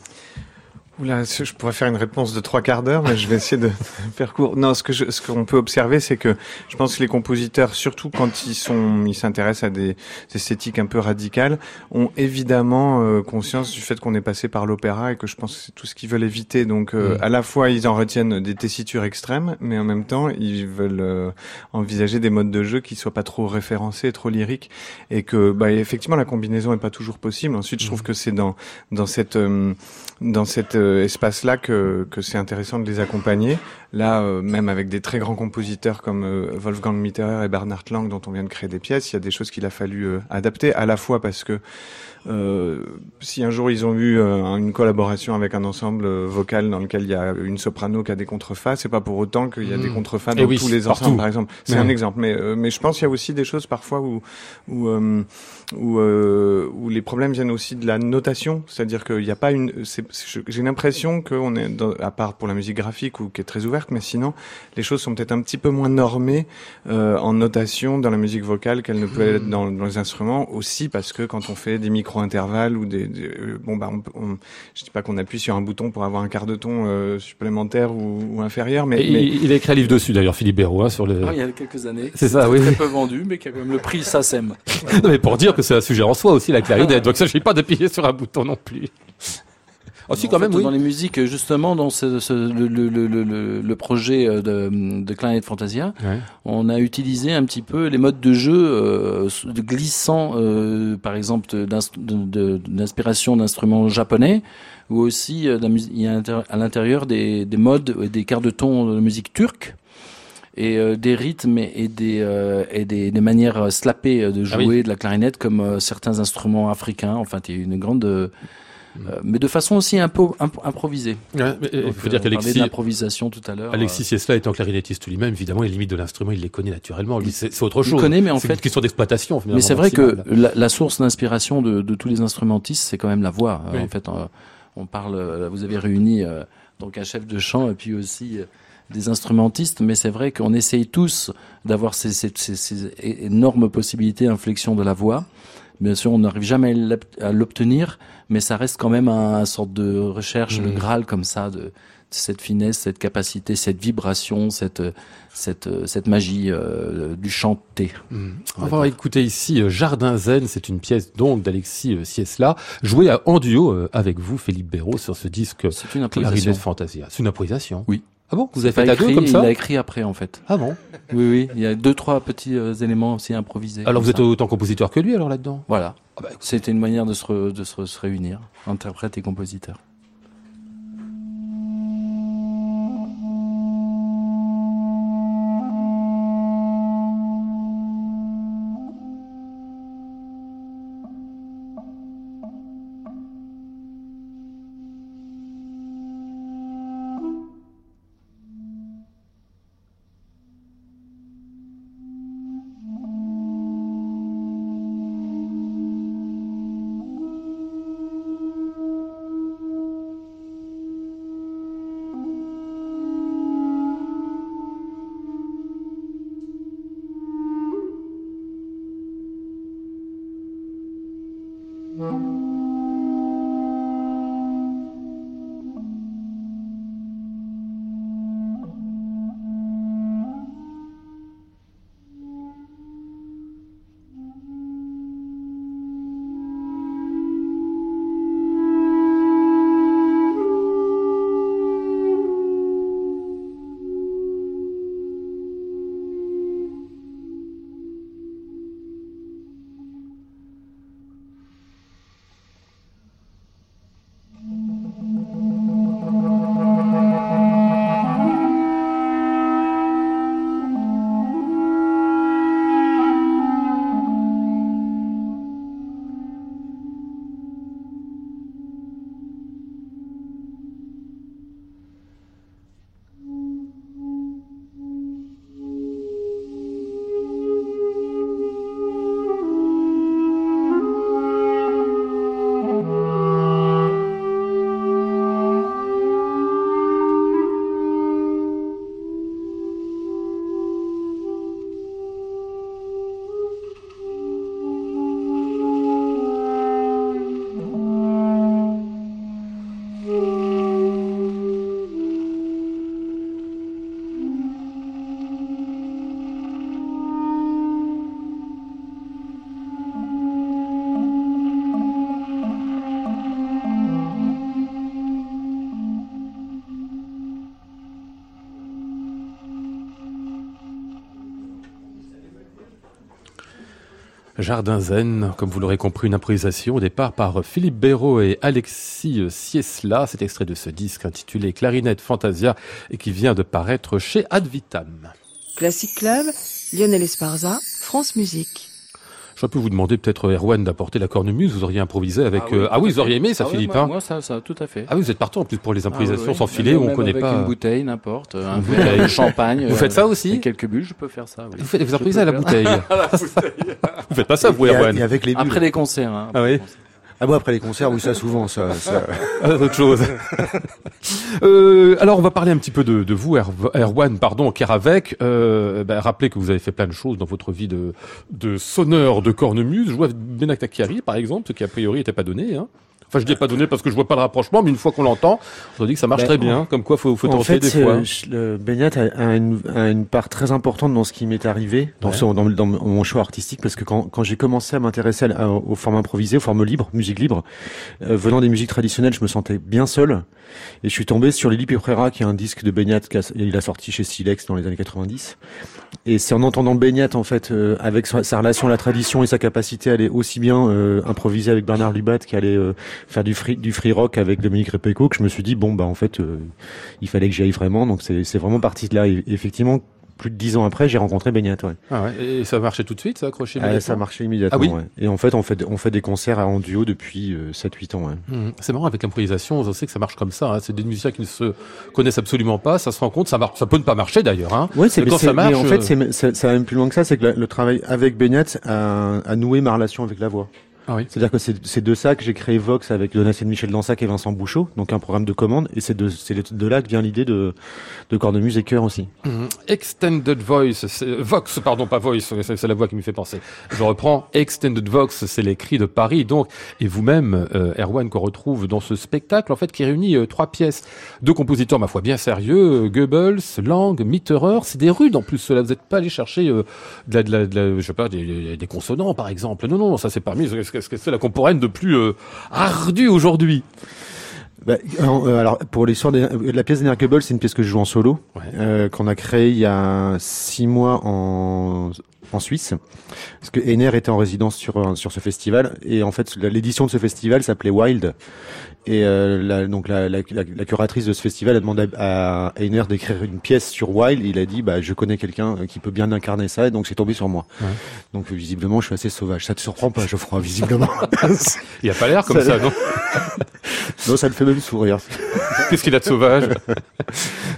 Oula, je pourrais faire une réponse de trois quarts d'heure, mais je vais essayer de faire court. Non, ce que je, ce qu'on peut observer, c'est que je pense que les compositeurs, surtout quand ils sont, ils s'intéressent à des esthétiques un peu radicales, ont évidemment euh, conscience du fait qu'on est passé par l'opéra et que je pense que c'est tout ce qu'ils veulent éviter. Donc, euh, Mm. à la fois, ils en retiennent des tessitures extrêmes, mais en même temps, ils veulent euh, envisager des modes de jeu qui soient pas trop référencés, trop lyriques, et que, bah, effectivement, la combinaison est pas toujours possible. Ensuite, je trouve que c'est dans dans cette dans cette espace-là que, que c'est intéressant de les accompagner. Là, euh, même avec des très grands compositeurs comme euh, Wolfgang Mitterer et Bernard Lang, dont on vient de créer des pièces, il y a des choses qu'il a fallu euh, adapter, à la fois parce que si un jour ils ont eu une collaboration avec un ensemble vocal dans lequel il y a une soprano qui a des contrefas, c'est pas pour autant qu'il y a des Mhm. contrefas Eh dans oui, tous les partout. ensembles, par exemple. C'est Ouais. un exemple, mais mais je pense qu'il y a aussi des choses parfois où où où, où les problèmes viennent aussi de la notation, c'est-à-dire qu'il n'y a pas une. J'ai l'impression qu'on est, dans, à part pour la musique graphique ou qui est très ouverte, mais sinon les choses sont peut-être un petit peu moins normées euh, en notation dans la musique vocale qu'elles ne peuvent être dans, dans les instruments aussi parce que quand on fait des micro-intervalles ou des, des- euh, bon bah on, peut- on- je dis pas qu'on appuie sur un bouton pour avoir un quart de ton euh, supplémentaire ou, ou inférieur, mais, il, il a écrit un livre dessus d'ailleurs, Philippe Béraud, hein, sur le. Ah, il y a quelques années. C'est ça, oui. Très peu vendu, mais qui a quand même le prix SACEM. Non, mais pour dire que c'est un sujet en soi aussi la clarinette. Donc ça, je ne pas d'appuyer sur un bouton non plus. Oh, si, quand fait, même, oui. Dans les musiques, justement, dans ce, ce- le, le, le, le, projet euh, de, de Clarinette Fantasia, Ouais. on a utilisé un petit peu les modes de jeu euh, de glissant, euh, par exemple, d'inspiration d'instruments japonais, ou aussi euh, il y a à l'intérieur des, des modes, des quarts de ton de musique turque. Et euh, des rythmes et, des, euh, et des, des manières slappées de Ah jouer oui. de la clarinette comme euh, certains instruments africains. Enfin, a une grande, euh, euh, mais de façon aussi un peu imp- improvisée. Ouais, mais, euh, il Donc, faut euh, dire on parlait qu'Alexis, d'improvisation tout à l'heure. Alexis Siesla étant clarinettiste lui-même, évidemment, les limites de l'instrument, il les connaît naturellement. Lui, c'est autre Il chose. connaît, mais en C'est fait- une question d'exploitation. Mais c'est vrai que la, la source d'inspiration de, de tous les instrumentistes, c'est quand même la voix. Euh, Oui. En fait, euh, on parle, euh, vous avez réuni euh, donc un chef de chant et puis aussi euh, des instrumentistes, mais c'est vrai qu'on essaye tous d'avoir ces, ces, ces- ces énormes possibilités d'inflexion de la voix. Bien sûr, on n'arrive jamais à l'ob- à l'obtenir, mais ça reste quand même un, un sorte de recherche, le Mhm. graal comme ça, de, de cette finesse, cette capacité, cette vibration, cette, cette, cette magie euh, du chanter. Hmm. On On va écouter ici euh, Jardin Zen, c'est une pièce donc d'Alexis euh, Siesla, jouée en duo avec vous, Philippe Béraud, sur ce disque C'est une improvisation. Fantasia. C'est une improvisation Oui. Ah bon Vous avez fait à deux comme ça Il l'a écrit après, en fait. Ah bon Oui, oui. Il y a deux, trois petits euh, éléments aussi improvisés. Alors vous êtes ça. autant compositeur que lui alors là-dedans Voilà. Ah bah, C'était une manière de se, re- de se, se réunir, interprète et compositeur. Jardin Zen, comme vous l'aurez compris, une improvisation au départ par Philippe Béraud et Alexis Siesla. Cet extrait de ce disque intitulé Clarinette Fantasia et qui vient de paraître chez Advitam. Classic Club, Lionel Esparza, France Musique. J'aurais pu vous demander peut-être Erwan d'apporter la cornemuse, vous auriez improvisé avec... Ah oui, euh, ah oui vous auriez aimé ça ah Philippe moi, hein moi, ça, ça, tout à fait. Ah oui, vous êtes partant en plus pour les improvisations sans filet où on connaît avec pas... une bouteille, n'importe, un bouteille de champagne. Vous faites ça aussi et quelques bulles, je peux faire ça. Oui. Vous, faites, vous improvisez à la peux bouteille Vous faites pas ça vous Erwan et avec les bulles. Après les concerts. Hein, Ah oui Ah bon, après les concerts, oui, ça souvent, ça. ça... Ah, autre chose. euh, alors, on va parler un petit peu de, de vous, Er- Erwan, pardon, Keravec. Euh, ben, rappelez que vous avez fait plein de choses dans votre vie de, de sonneur de cornemuse. Jouer avec Benak Takiari, par exemple, ce qui a priori n'était pas donné. Hein. Enfin, je dis pas donné parce que je vois pas le rapprochement, mais une fois qu'on l'entend, on se dit que ça marche Ben, très bien. Comme quoi, faut, faut en tenter fait, des fois. euh, Beignat a, une, a une part très importante dans ce qui m'est arrivé, dans, Ouais. son- dans, dans mon choix artistique, parce que quand, quand j'ai commencé à m'intéresser aux formes improvisées, aux formes libres, musique libre, euh, venant des musiques traditionnelles, je me sentais bien seul, et je suis tombé sur Lili Peprera, qui est un disque de Beignat, qu'il a sorti chez Silex dans les années 90. Et c'est en entendant Beignat, en fait, euh, avec sa, relation à la tradition et sa capacité à aller aussi bien euh, improviser avec Bernard Lubat qu'aller euh, faire du free, rock avec Dominique Repeco, que je me suis dit, bon, bah en fait, il fallait que j'y aille vraiment. Donc c'est c'est vraiment parti de là. Et effectivement, plus de dix ans après, j'ai rencontré Beignat. Ouais. Ah ouais. Et ça marchait tout de suite, ça accroché Ah, ça marchait immédiatement. Ah oui ouais. Et en fait, on fait, on fait des concerts en duo depuis euh, 7-8 ans. Ouais. Hum, C'est marrant avec l'improvisation, on sait que ça marche comme ça. hein. C'est des musiciens qui ne se connaissent absolument pas, ça se rend compte, ça, marche, ça peut ne pas marcher d'ailleurs. Hein. Ouais, c'est quand ça marche, mais en fait, euh, c'est- c'est- ça va même plus loin que ça. C'est que le, le travail avec Beignat a, a noué ma relation avec la voix. Ah oui. C'est-à-dire que c'est de ça que j'ai créé Vox avec Donatien Michel Dansac et Vincent Bouchot, donc un programme de commande. Et c'est de, de là que vient l'idée de, de cornemuse et chœur aussi. Mhm. Extended Voice, Vox, pardon, pas Voice, c'est la voix qui me fait penser. Je reprends, Extended Vox, c'est les cris de Paris, donc, et vous-même, euh, Erwan, qu'on retrouve dans ce spectacle, en fait, qui réunit euh, trois pièces de compositeurs, ma foi, bien sérieux, euh, Goebbels, Lang, Mitterer, c'est des rudes en plus, cela, vous n'êtes pas allé chercher euh, de, la, de, la, de la- je sais pas, des, des consonants, par exemple. Non, non, ça c'est parmi, ce que c'est la contemporaine de plus euh, ardue aujourd'hui. Bah, euh, alors pour l'histoire de la pièce d'Ener Goebbels, c'est une pièce que je joue en solo, Ouais. euh, qu'on a créée il y a six mois en en Suisse, parce que Ener était en résidence sur sur ce festival et en fait l'édition de ce festival s'appelait Wild et euh, la, donc la, la, la, la curatrice de ce festival a demandé à Einer d'écrire une pièce sur Wild. Il a dit bah je connais quelqu'un euh, qui peut bien incarner ça et donc c'est tombé sur moi. Ouais. Donc visiblement je suis assez sauvage. Ça te surprend pas Geoffroy visiblement. Il a pas l'air comme ça, Ça- non non ça le fait même sourire. Qu'est-ce qu'il a de sauvage?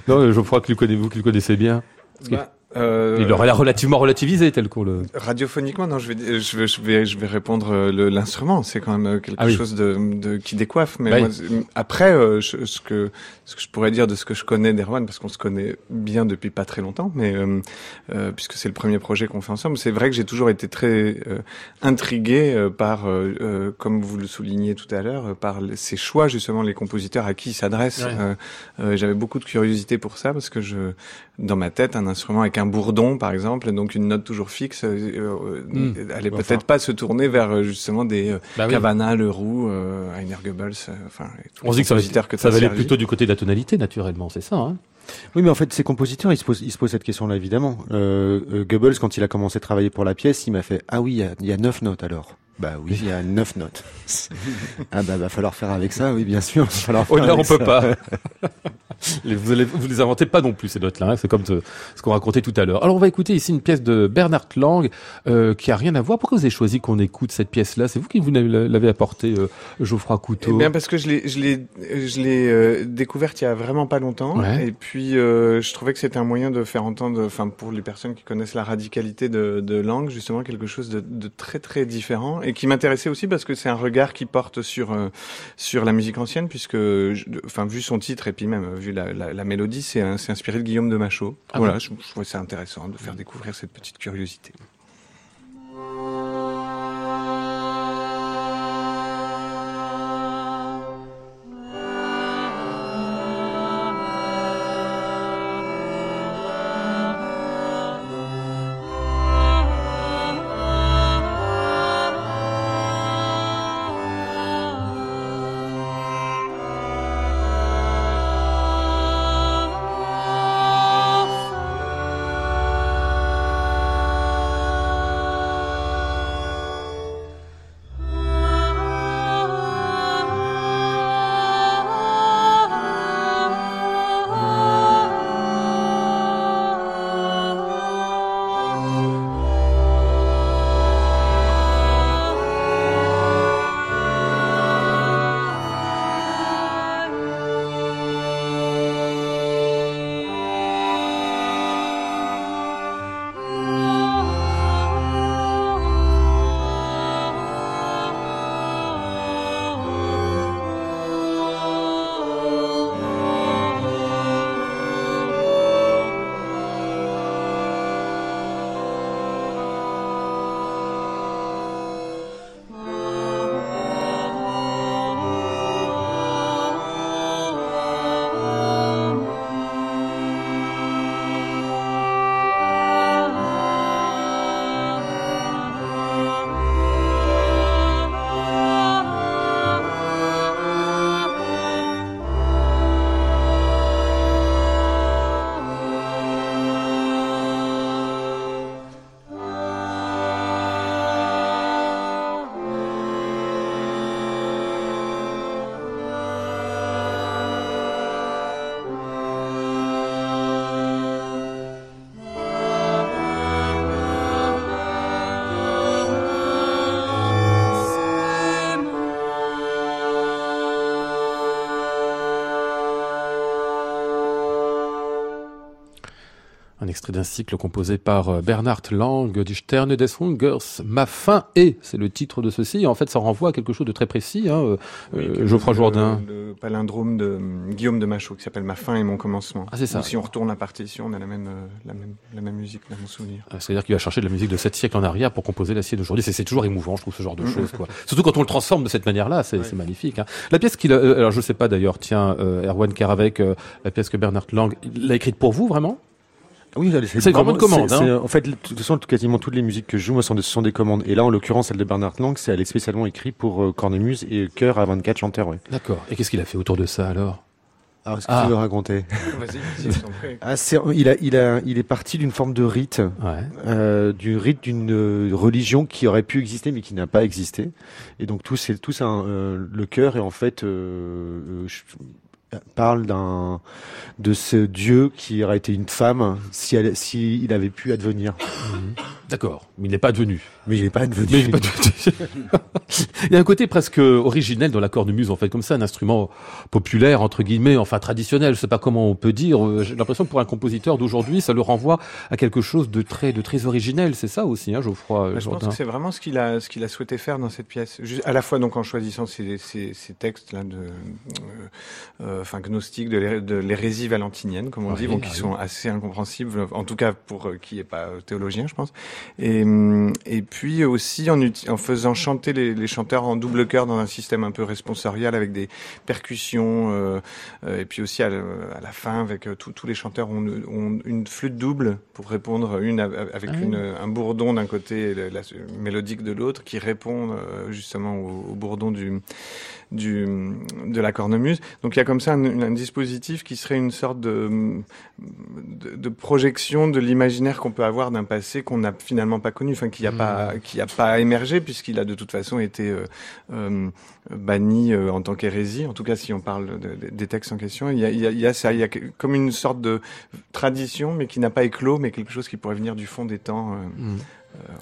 Non, je crois que le connaissez-vous, que le connaissez bien. que- Bah, euh, Il aurait l'air relativement relativisé, tel qu'on le... Radiophoniquement, non, je vais, je vais, je vais, je vais répondre euh, le- l'instrument. C'est quand même euh, quelque Ah oui. chose de, de qui décoiffe. Mais moi, c'est- après, euh, je- ce que ce que je pourrais dire de ce que je connais d'Erwan, parce qu'on se connaît bien depuis pas très longtemps, mais euh, euh, puisque c'est le premier projet qu'on fait ensemble, c'est vrai que j'ai toujours été très euh, intrigué euh, par, comme vous le soulignez tout à l'heure, par ces choix justement, les compositeurs à qui ils s'adressent. Ouais. Euh, euh, J'avais beaucoup de curiosité pour ça parce que je, dans ma tête, un instrument avec un bourdon, par exemple, donc une note toujours fixe, euh, euh, Hmm. allait Enfin. peut-être pas se tourner vers euh, justement des euh, Bah oui. Cavana, Leroux, euh, Heiner Goebbels, enfin, On dit que ça va, compositeurs que ça t'as va aller plutôt du côté de la tonalité, naturellement, c'est ça. Hein Oui, mais en fait, ces compositeurs, ils se posent, ils se posent cette question-là, évidemment. Euh, Goebbels, quand il a commencé à travailler pour la pièce, il m'a fait Ah oui, il y y, a neuf notes alors. Bah oui, il y a neuf notes. ah bah va falloir faire avec ça, oui, bien sûr. va falloir faire Au-delà, on peut ça. pas. Vous, vous les inventez pas non plus, ces notes-là. hein. C'est comme ce, ce qu'on racontait tout à l'heure. Alors, on va écouter ici une pièce de Bernard Lang euh, qui a rien à voir. Pourquoi vous avez choisi qu'on écoute cette pièce-là? C'est vous qui vous l'avez l'avez apporté, euh, Geoffroy Eh Couteau bien parce que je l'ai je l'ai je l'ai euh, découverte il y a vraiment pas longtemps Ouais. et puis euh, je trouvais que c'était un moyen de faire entendre enfin pour les personnes qui connaissent la radicalité de, de langue justement quelque chose de, de très très différent et qui m'intéressait aussi parce que c'est un regard qui porte sur euh, sur la musique ancienne puisque je- enfin vu son titre et puis même euh, vu la, la, la mélodie c'est un- c'est inspiré de Guillaume de Machaut. Ah voilà je, je trouvais ça intéressant de faire découvrir cette petite curiosité extrait d'un cycle composé par euh, Bernhard Lang, Die Sterne des Hungers, Ma fin est, c'est le titre de ceci. En fait, ça renvoie à quelque chose de très précis, hein, euh, Oui, euh, Geoffroy Jourdain. Le palindrome de euh, Guillaume de Machaut qui s'appelle Ma fin et mon commencement. Ah, c'est ça. Donc, si on retourne la partition, on a la même, la même, la même musique, dans mon souvenir. C'est-à-dire qu'il va chercher de la musique de 7 siècles en arrière pour composer la sienne d'aujourd'hui. C'est- toujours émouvant, je trouve, ce genre de choses. Quoi. Surtout quand on le transforme de cette manière-là, c'est magnifique. Hein. La pièce qu'il a... alors je sais pas d'ailleurs, tiens, euh, Erwan Karavec, euh, la pièce que Bernhard Lang, l'a écrite pour vous, vraiment? Oui, C'est vraiment une commande, hein. En fait, de toute façon, quasiment toutes les musiques que je joue, moi, sont des, ce sont des commandes. Et là, en l'occurrence, celle de Bernard Lang, c'est elle est spécialement écrit pour euh, cornemuse et chœur à 24 chanteurs. Ouais. D'accord. Et qu'est-ce qu'il a fait autour de ça alors? Alors, est-ce que Ah. tu veux raconter? T'en prie. ah, il, a, il, a, il est parti d'une forme de rite, Ouais. euh, du rite d'une euh, religion qui aurait pu exister mais qui n'a pas existé. Et donc tout, c'est tout ça, euh, le chœur est en fait euh, je- parle d'un de ce Dieu qui aurait été une femme si elle, il avait pu advenir. D'accord. Mais il n'est pas devenu. Mais il n'est pas advenu. Mais il, est pas devenu. il y a un côté presque originel dans la cornemuse, en fait, comme ça, un instrument populaire, entre guillemets, enfin traditionnel, je sais pas comment on peut dire. Euh, J'ai l'impression que pour un compositeur d'aujourd'hui, ça le renvoie à quelque chose de très, de très originel. C'est ça aussi, hein, Geoffroy Bah, je pense que c'est vraiment ce qu'il a, ce qu'il a souhaité faire dans cette pièce. Juste, à la fois donc en choisissant ces, ces, ces textes là de, euh, euh, enfin gnostiques de l'hé- de l'hérésie valentinienne, comme on Ouais, dit, bon, ah qui sont assez incompréhensibles, en tout cas pour euh, qui est pas théologien, je pense. Et, hum, et puis aussi en, faisant chanter les, les chanteurs en double chœur dans un système un peu responsorial avec des percussions, euh, euh, et puis aussi à, la fin avec euh, tous les chanteurs ont, ont une flûte double pour répondre, une av- avec Ah une, un bourdon d'un côté et la mélodique de l'autre, qui répond euh, justement au, au bourdon du, du, de la cornemuse. Donc il y a comme ça un, un dispositif qui serait une sorte de, de, de projection de l'imaginaire qu'on peut avoir d'un passé qu'on n'a finalement pas connu, enfin qui n'a pas qui a pas émergé puisqu'il a de toute façon été euh, euh, banni euh, en tant qu'hérésie. En tout cas, si on parle de- de- des textes en question, il y a, il y a, il y a ça, il y a comme une sorte de tradition, mais qui n'a pas éclos, mais quelque chose qui pourrait venir du fond des temps. euh, Mm. euh, en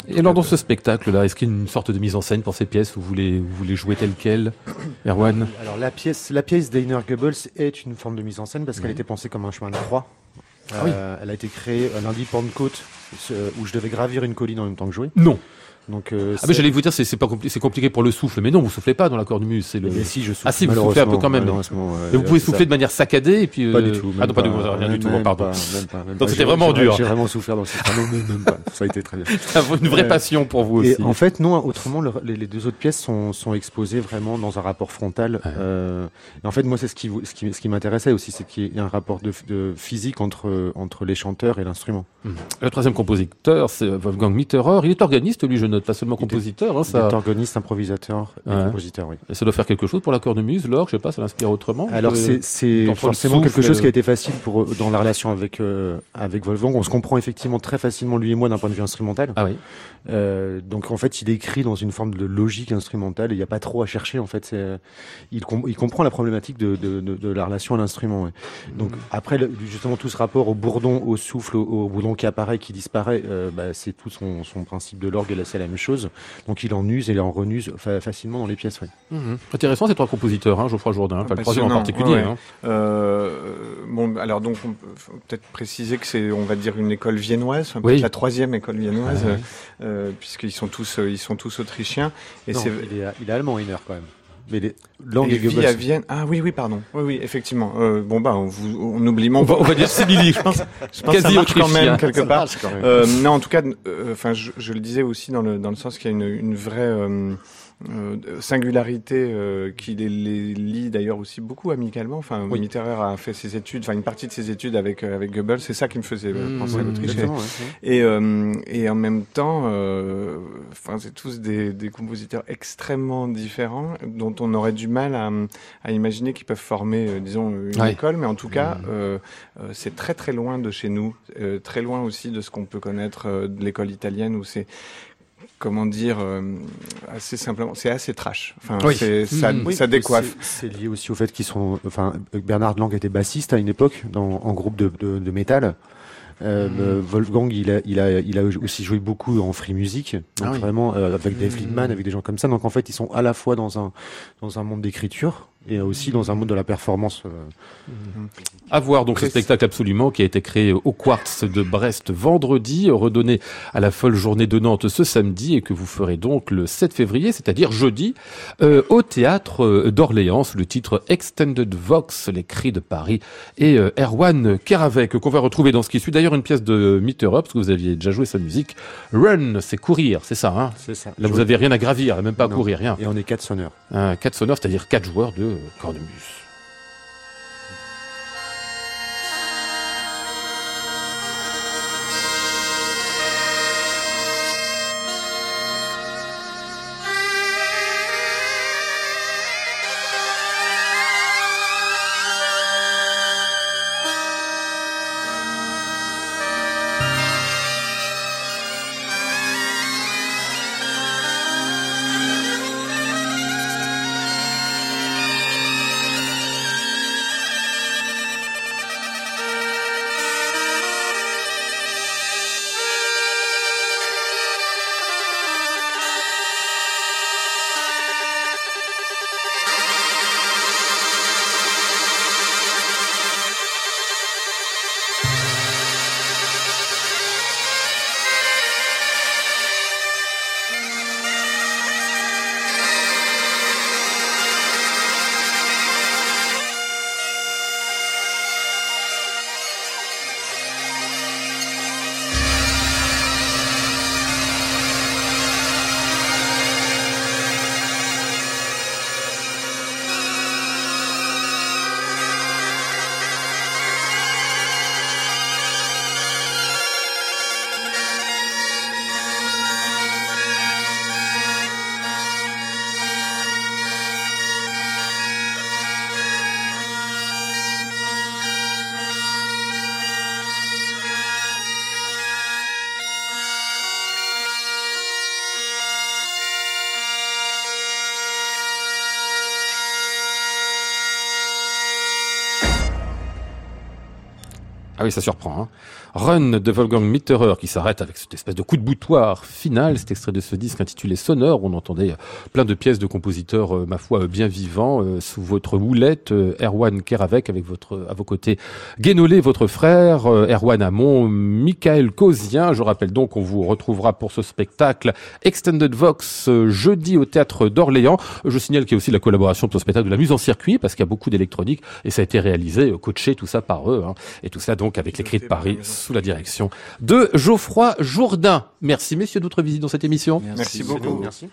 Et tout alors cas, dans ce spectacle-là, est-ce qu'il y a une sorte de mise en scène pour ces pièces où vous voulez, vous voulez jouer tel quel Erwan? Alors la pièce, la pièce d'Einer Goebbels est une forme de mise en scène parce qu'elle Oui. était pensée comme un chemin de croix. Ah oui. Euh, Elle a été créée euh, lundi Pentecôte où je devais gravir une colline en même temps que jouer. Non. Donc euh, Ah mais j'allais vous dire, c'est c'est pas compli- c'est compliqué pour le souffle, mais non, vous soufflez pas dans la cornemuse. C'est le. Mais si je souffle. Ah si, vous soufflez un peu quand même. malheureusement, ouais, Mais vous pouvez ça. souffler de manière saccadée et puis. Pas euh, du tout. Ah non, pas du pas, rien du tout. même pardon. pas, même pas, Donc pas. c'était vraiment dur. J'ai vraiment souffert dans ce non, même pas. Ça a été très bien. Une vraie passion pour vous aussi. Et en fait, non, autrement, le- les, les deux autres pièces sont, sont exposées vraiment dans un rapport frontal. Ouais. Euh, et en fait, moi, c'est ce qui, vous- ce qui, ce qui m'intéressait aussi, c'est qu'il y ait un rapport de, de physique entre, entre les chanteurs et l'instrument. Le troisième compositeur, c'est Wolfgang Mitterer. Il est organiste, lui, je note, pas seulement compositeur. Hein, ça, organiste, improvisateur et Ouais. compositeur, oui. et ça doit faire quelque chose pour la cornemuse, l'orgue, je sais pas, ça l'inspire autrement. Alors Euh, c'est forcément souffle quelque chose le- qui a été facile pour eux dans la relation avec euh, avec Wolfgang. On se comprend effectivement très facilement lui et moi d'un point de vue instrumental. Ah oui. Euh, donc en fait, il écrit dans une forme de logique instrumentale. et Il n'y a pas trop à chercher en fait. C'est- Il, com- il comprend la problématique de, de, de, de la relation à l'instrument. ouais. Donc après le- justement tout ce rapport au bourdon, au souffle, au, au bourdon qui apparaît, qui disparaît, euh, bah, c'est tout son, son principe de l'orgue. et là, C'est la même chose. Donc il en use et il en renuse fa- facilement dans les pièces. ouais. Mhm. Intéressant ces trois compositeurs, hein, Geoffroy Jourdain, enfin le troisième en particulier. ouais, ouais. hein. Euh, bon, alors donc on peut faut peut-être préciser que c'est, on va dire, une école viennoise, Oui. la troisième école viennoise, Ouais, ouais. euh, puisqu'ils sont tous, euh, ils sont tous autrichiens. Et Non, c'est il, est, il est allemand, Heiner quand même. Mais les langues et Goebbels- à Vienne. Ah oui, oui, pardon. Oui, oui, effectivement. Euh, bon bah, on, vous, on oublie. mon On va, on va dire Simili, je pense. je pense que ça marche quand même quelque Ça part. marche quand même. Euh, non, en tout cas, euh, enfin, je, je le disais aussi dans le dans le sens qu'il y a une, une vraie euh, euh, singularité euh, qui les, les lie d'ailleurs aussi beaucoup amicalement. Enfin, Oui. Mitterrand a fait ses études, enfin une partie de ses études avec euh, avec Goebbels. C'est ça qui me faisait euh, Mmh, penser à l'Autriche. Et, euh, et en même temps, euh, enfin, c'est tous des, des compositeurs extrêmement différents dont on aurait du mal à, à imaginer qu'ils peuvent former, euh, disons, une Ouais. école. Mais en tout cas, Mhm. euh, euh, c'est très très loin de chez nous, euh, très loin aussi de ce qu'on peut connaître euh, de l'école italienne où c'est comment dire euh, assez simplement c'est assez trash enfin Oui. ça. Oui, ça décoiffe C'est lié aussi au fait qu'ils sont. Enfin, Bernard Lang était bassiste à une époque dans, en groupe de, de, de métal. Euh, Mhm. euh, Wolfgang, il a, il a, il a aussi joué beaucoup en free music, donc Ah oui. vraiment euh, avec Dave Mhm. Liebman, avec des gens comme ça. Donc en fait, ils sont à la fois dans un dans un monde d'écriture et aussi dans un mode de la performance. euh, À voir donc ce spectacle absolument qui a été créé au Quartz de Brest vendredi, redonné à la folle journée de Nantes ce samedi et que vous ferez donc le 7 février, c'est-à-dire jeudi, euh, au théâtre euh, d'Orléans sous le titre Extended Vox, les cris de Paris et euh, Erwan Keravec qu'on va retrouver dans ce qui suit d'ailleurs une pièce de Mitterup parce que vous aviez déjà joué sa musique. Run, c'est courir, c'est ça. Hein? C'est ça. Là vous avez rien à gravir, même pas à courir, rien. Et on est quatre sonneurs. Un 4 sonore, c'est-à-dire quatre joueurs de cornemuse. Oui, ça surprend. Hein. Run de Wolfgang Mitterer qui s'arrête avec cette espèce de coup de boutoir final. Cet extrait de ce disque intitulé Sonore, on entendait euh, plein de pièces de compositeurs, euh, ma foi, euh, bien vivants, sous votre houlette, Erwan Keravec avec votre, à vos côtés, Guénolé, votre frère, Erwan Hamon, Michael Cosien. Je rappelle donc qu'on vous retrouvera pour ce spectacle Extended Vox jeudi au théâtre d'Orléans. Je signale qu'il y a aussi la collaboration pour ce spectacle de la mise en circuit parce qu'il y a beaucoup d'électronique et ça a été réalisé, coaché, tout ça par eux. hein. Et tout ça donc avec les cris de Paris sous la direction de Geoffroy Jourdain. Merci messieurs d'autres visites dans cette émission. Merci beaucoup. Merci.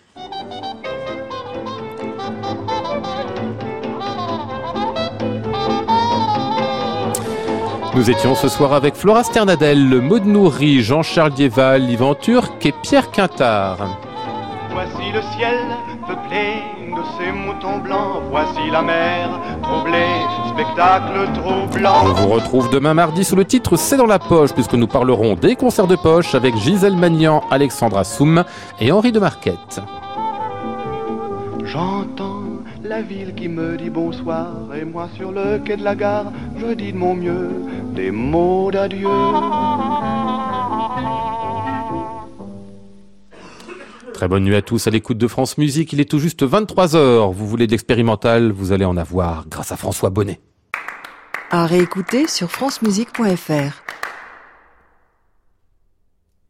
Nous étions ce soir avec Flora Sternadel, Maud Nourri, Jean-Charles Dieval, Yvan Turc et Pierre Quintard. Voici le ciel peuplé de ces moutons blancs. Voici la mer troublée, spectacle troublant. On vous retrouve demain mardi sous le titre C'est dans la poche, puisque nous parlerons des concerts de poche avec Gisèle Magnan, Alexandra Soum et Henri de Marquette. J'entends la ville qui me dit bonsoir et moi sur le quai de la gare, je dis de mon mieux des mots d'adieu. Très bonne nuit à tous à l'écoute de France Musique. Il est tout juste 23h. Vous voulez de l'expérimental, vous allez en avoir grâce à François Bonnet. À réécouter sur francemusique.fr.